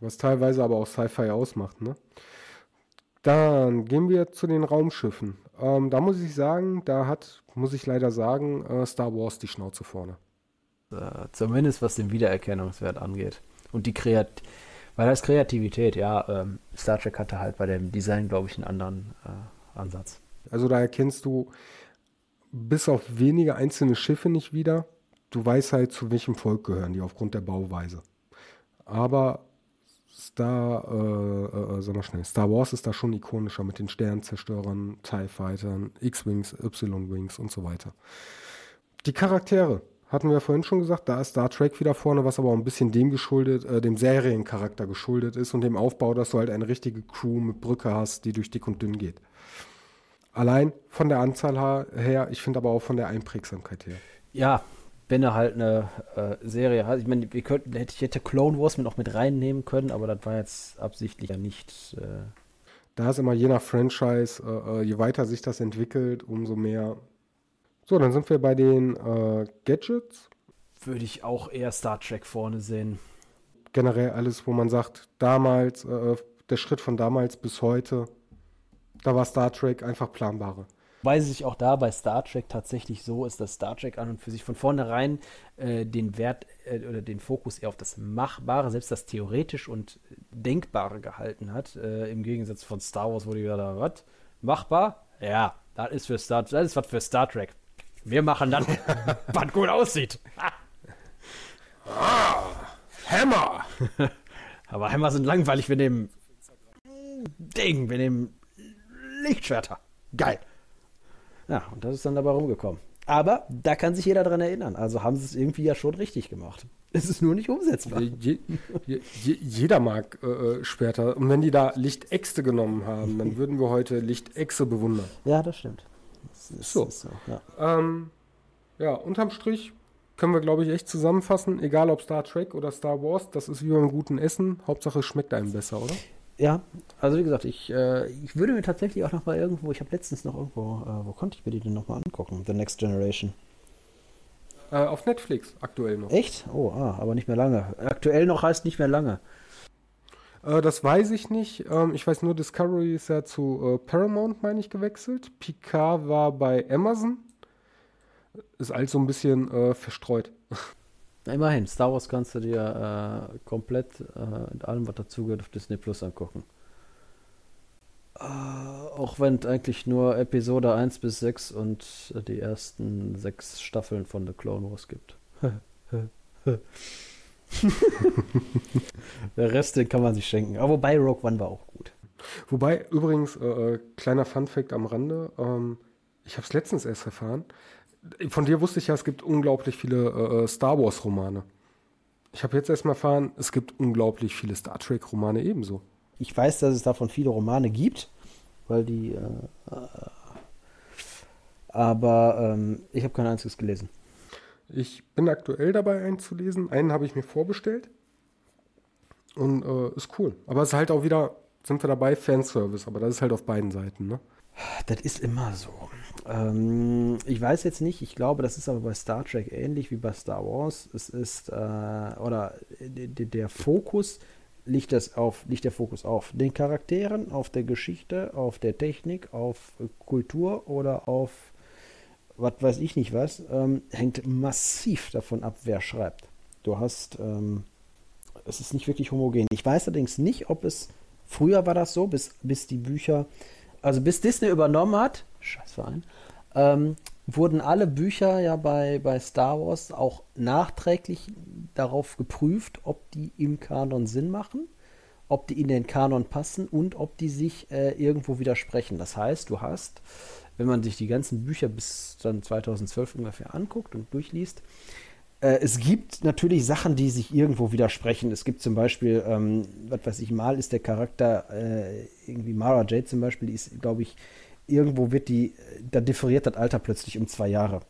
Was teilweise aber auch Sci-Fi ausmacht, ne? Dann gehen wir zu den Raumschiffen. Ähm, da muss ich sagen, da hat, muss ich leider sagen, äh, Star Wars die Schnauze vorne. Äh, zumindest was den Wiedererkennungswert angeht. Und die Kreativität, weil das Kreativität, ja, ähm, Star Trek hatte halt bei dem Design, glaube ich, einen anderen äh, Ansatz. Also da erkennst du bis auf wenige einzelne Schiffe nicht wieder. Du weißt halt, zu welchem Volk gehören die aufgrund der Bauweise. Aber Star, äh, äh, sag mal schnell, Star Wars ist da schon ikonischer mit den Sternzerstörern, TIE Fightern, X-Wings, Y-Wings und so weiter. Die Charaktere, hatten wir vorhin schon gesagt, da ist Star Trek wieder vorne, was aber auch ein bisschen dem geschuldet, äh, dem Seriencharakter geschuldet ist und dem Aufbau, dass du halt eine richtige Crew mit Brücke hast, die durch dick und dünn geht. Allein von der Anzahl her, ich finde aber auch von der Einprägsamkeit her. Ja, wenn er halt eine äh, Serie hat. Ich meine, wir könnten, hätte, ich hätte Clone Wars mit noch mit reinnehmen können, aber das war jetzt absichtlich ja nicht. Äh da ist immer je nach Franchise, äh, äh, je weiter sich das entwickelt, umso mehr. So, dann sind wir bei den äh, Gadgets. Würde ich auch eher Star Trek vorne sehen. Generell alles, wo man sagt, damals, äh, der Schritt von damals bis heute, da war Star Trek einfach planbarer. Weil sich auch da bei Star Trek tatsächlich so ist, dass Star Trek an und für sich von vornherein äh, den Wert äh, oder den Fokus eher auf das Machbare, selbst das theoretisch und Denkbare gehalten hat. Äh, Im Gegensatz von Star Wars, wo die wieder, was? Machbar? Ja, das ist für Star das ist was für Star Trek. Wir machen dann, was gut aussieht. ah, Hammer! Aber Hammer sind langweilig, wir nehmen Ding, wir nehmen Lichtschwerter. Geil. Ja, und das ist dann dabei rumgekommen. Aber da kann sich jeder dran erinnern. Also haben sie es irgendwie ja schon richtig gemacht. Es ist nur nicht umsetzbar. Je, je, je, jeder mag äh, äh, später. Und wenn die da Lichtäxte genommen haben, dann würden wir heute Lichtächse bewundern. Ja, das stimmt. Ist, so. Ist so ja. Ähm, ja, unterm Strich können wir, glaube ich, echt zusammenfassen. Egal ob Star Trek oder Star Wars, das ist wie beim guten Essen. Hauptsache es schmeckt einem besser, oder? Ja, also wie gesagt, ich, äh, ich würde mir tatsächlich auch noch mal irgendwo, ich habe letztens noch irgendwo, äh, wo konnte ich mir die denn noch mal angucken? The Next Generation. Äh, auf Netflix aktuell noch. Echt? Oh, ah, aber nicht mehr lange. Aktuell noch heißt nicht mehr lange. Äh, das weiß ich nicht. Ähm, ich weiß nur, Discovery ist ja zu äh, Paramount, meine ich, gewechselt. Picard war bei Amazon. Ist alles so ein bisschen äh, verstreut. Immerhin, Star Wars kannst du dir äh, komplett äh, in allem, was dazugehört, auf Disney Plus angucken. Äh, auch wenn es eigentlich nur Episode 1 bis 6 und die ersten sechs Staffeln von The Clone Wars gibt. Der Rest, den kann man sich schenken. Aber wobei Rogue One war auch gut. Wobei, übrigens, äh, äh kleiner Fun-Fact am Rande, ähm, ich habe es letztens erst erfahren, von dir wusste ich ja, es gibt unglaublich viele äh, äh Star Wars-Romane. Ich habe jetzt erstmal erfahren, es gibt unglaublich viele Star Trek-Romane ebenso. Ich weiß, dass es davon viele Romane gibt, weil die. Äh, äh, aber ähm, ich habe kein einziges gelesen. Ich bin aktuell dabei, einen zu lesen. Einen habe ich mir vorbestellt. Und äh, ist cool. Aber es ist halt auch wieder, sind wir dabei, Fanservice. Aber das ist halt auf beiden Seiten, ne? Das ist immer so. Ähm, ich weiß jetzt nicht, ich glaube, das ist aber bei Star Trek ähnlich wie bei Star Wars. Es ist, äh, oder der Fokus liegt, das auf, liegt der Fokus auf den Charakteren, auf der Geschichte, auf der Technik, auf Kultur oder auf was weiß ich nicht was, ähm, hängt massiv davon ab, wer schreibt. Du hast, ähm, es ist nicht wirklich homogen. Ich weiß allerdings nicht, ob es, früher war das so, bis, bis die Bücher also bis Disney übernommen hat, Scheißverein, ähm, wurden alle Bücher ja bei, bei Star Wars auch nachträglich darauf geprüft, ob die im Kanon Sinn machen, ob die in den Kanon passen und ob die sich äh, irgendwo widersprechen. Das heißt, du hast, wenn man sich die ganzen Bücher bis dann 2012 ungefähr anguckt und durchliest, äh, es gibt natürlich Sachen, die sich irgendwo widersprechen. Es gibt zum Beispiel, ähm, was weiß ich, mal ist der Charakter äh, irgendwie Mara Jade zum Beispiel, die ist, glaube ich, irgendwo wird die, da differiert das Alter plötzlich um zwei Jahre.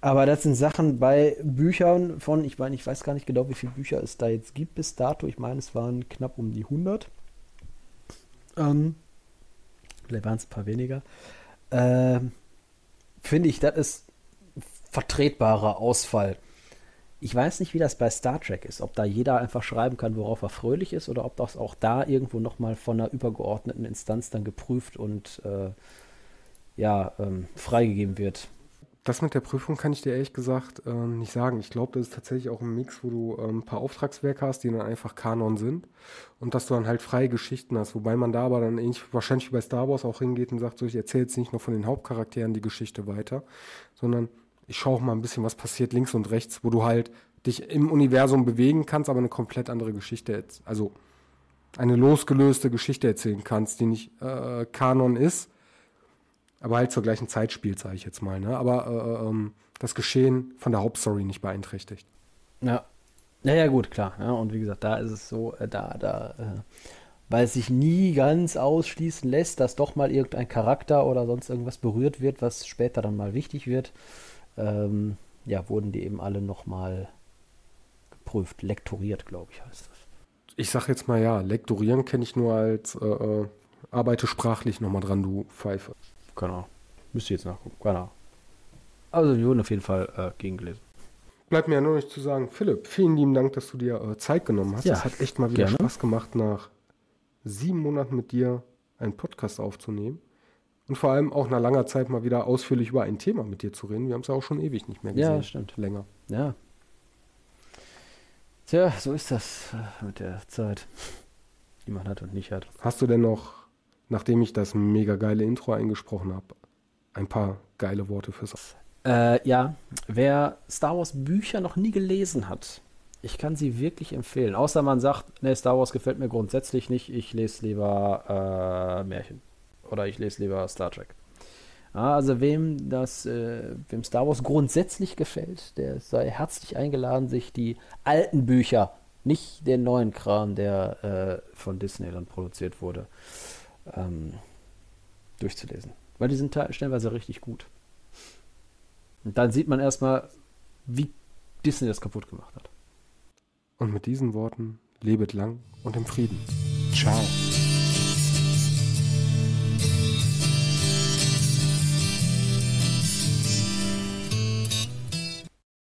Aber das sind Sachen bei Büchern von, ich meine, ich weiß gar nicht genau, wie viele Bücher es da jetzt gibt bis dato. Ich meine, es waren knapp um die 100. Ähm, vielleicht waren es ein paar weniger. Ähm, Finde ich, das ist vertretbarer Ausfall. Ich weiß nicht, wie das bei Star Trek ist, ob da jeder einfach schreiben kann, worauf er fröhlich ist, oder ob das auch da irgendwo nochmal von einer übergeordneten Instanz dann geprüft und äh, ja, ähm, freigegeben wird. Das mit der Prüfung kann ich dir ehrlich gesagt äh, nicht sagen. Ich glaube, das ist tatsächlich auch ein Mix, wo du ähm, ein paar Auftragswerke hast, die dann einfach Kanon sind und dass du dann halt freie Geschichten hast. Wobei man da aber dann ähnlich wahrscheinlich wie bei Star Wars auch hingeht und sagt, so ich erzähle jetzt nicht nur von den Hauptcharakteren die Geschichte weiter, sondern ich schaue auch mal ein bisschen, was passiert links und rechts, wo du halt dich im Universum bewegen kannst, aber eine komplett andere Geschichte. Also eine losgelöste Geschichte erzählen kannst, die nicht äh, Kanon ist, aber halt zur gleichen Zeit spielt, sage ich jetzt mal. Ne? Aber äh, ähm, das Geschehen von der Hauptstory nicht beeinträchtigt. Ja. Ja, ja, gut, klar. Ja, und wie gesagt, da ist es so, äh, da, da, äh, weil es sich nie ganz ausschließen lässt, dass doch mal irgendein Charakter oder sonst irgendwas berührt wird, was später dann mal wichtig wird. Ähm, ja, wurden die eben alle nochmal geprüft, lektoriert, glaube ich, heißt das. Ich sag jetzt mal ja, lektorieren kenne ich nur als äh, äh, arbeite sprachlich nochmal dran, du Pfeife. Genau. Müsst ihr jetzt nachgucken. Genau. Also, die wurden auf jeden Fall äh, gegengelesen. Bleibt mir ja nur nicht zu sagen, Philipp, vielen lieben Dank, dass du dir äh, Zeit genommen hast. Ja, es hat echt mal wieder gerne. Spaß gemacht, nach sieben Monaten mit dir einen Podcast aufzunehmen. Und vor allem auch nach langer Zeit mal wieder ausführlich über ein Thema mit dir zu reden. Wir haben es ja auch schon ewig nicht mehr gesehen. Ja, stimmt. Länger. Ja. Tja, so ist das äh, mit der Zeit, die man hat und nicht hat. Hast du denn noch, nachdem ich das mega geile Intro eingesprochen habe, ein paar geile Worte fürs Äh, ja, wer Star Wars Bücher noch nie gelesen hat, ich kann sie wirklich empfehlen. Außer man sagt, ne, Star Wars gefällt mir grundsätzlich nicht, ich lese lieber äh, Märchen. Oder ich lese lieber Star Trek. Also wem das, äh, wem Star Wars grundsätzlich gefällt, der sei herzlich eingeladen, sich die alten Bücher, nicht den neuen Kram, der äh, von Disney dann produziert wurde, ähm, durchzulesen. Weil die sind te- stellenweise richtig gut. Und dann sieht man erstmal, wie Disney das kaputt gemacht hat. Und mit diesen Worten lebet lang und im Frieden. Ciao.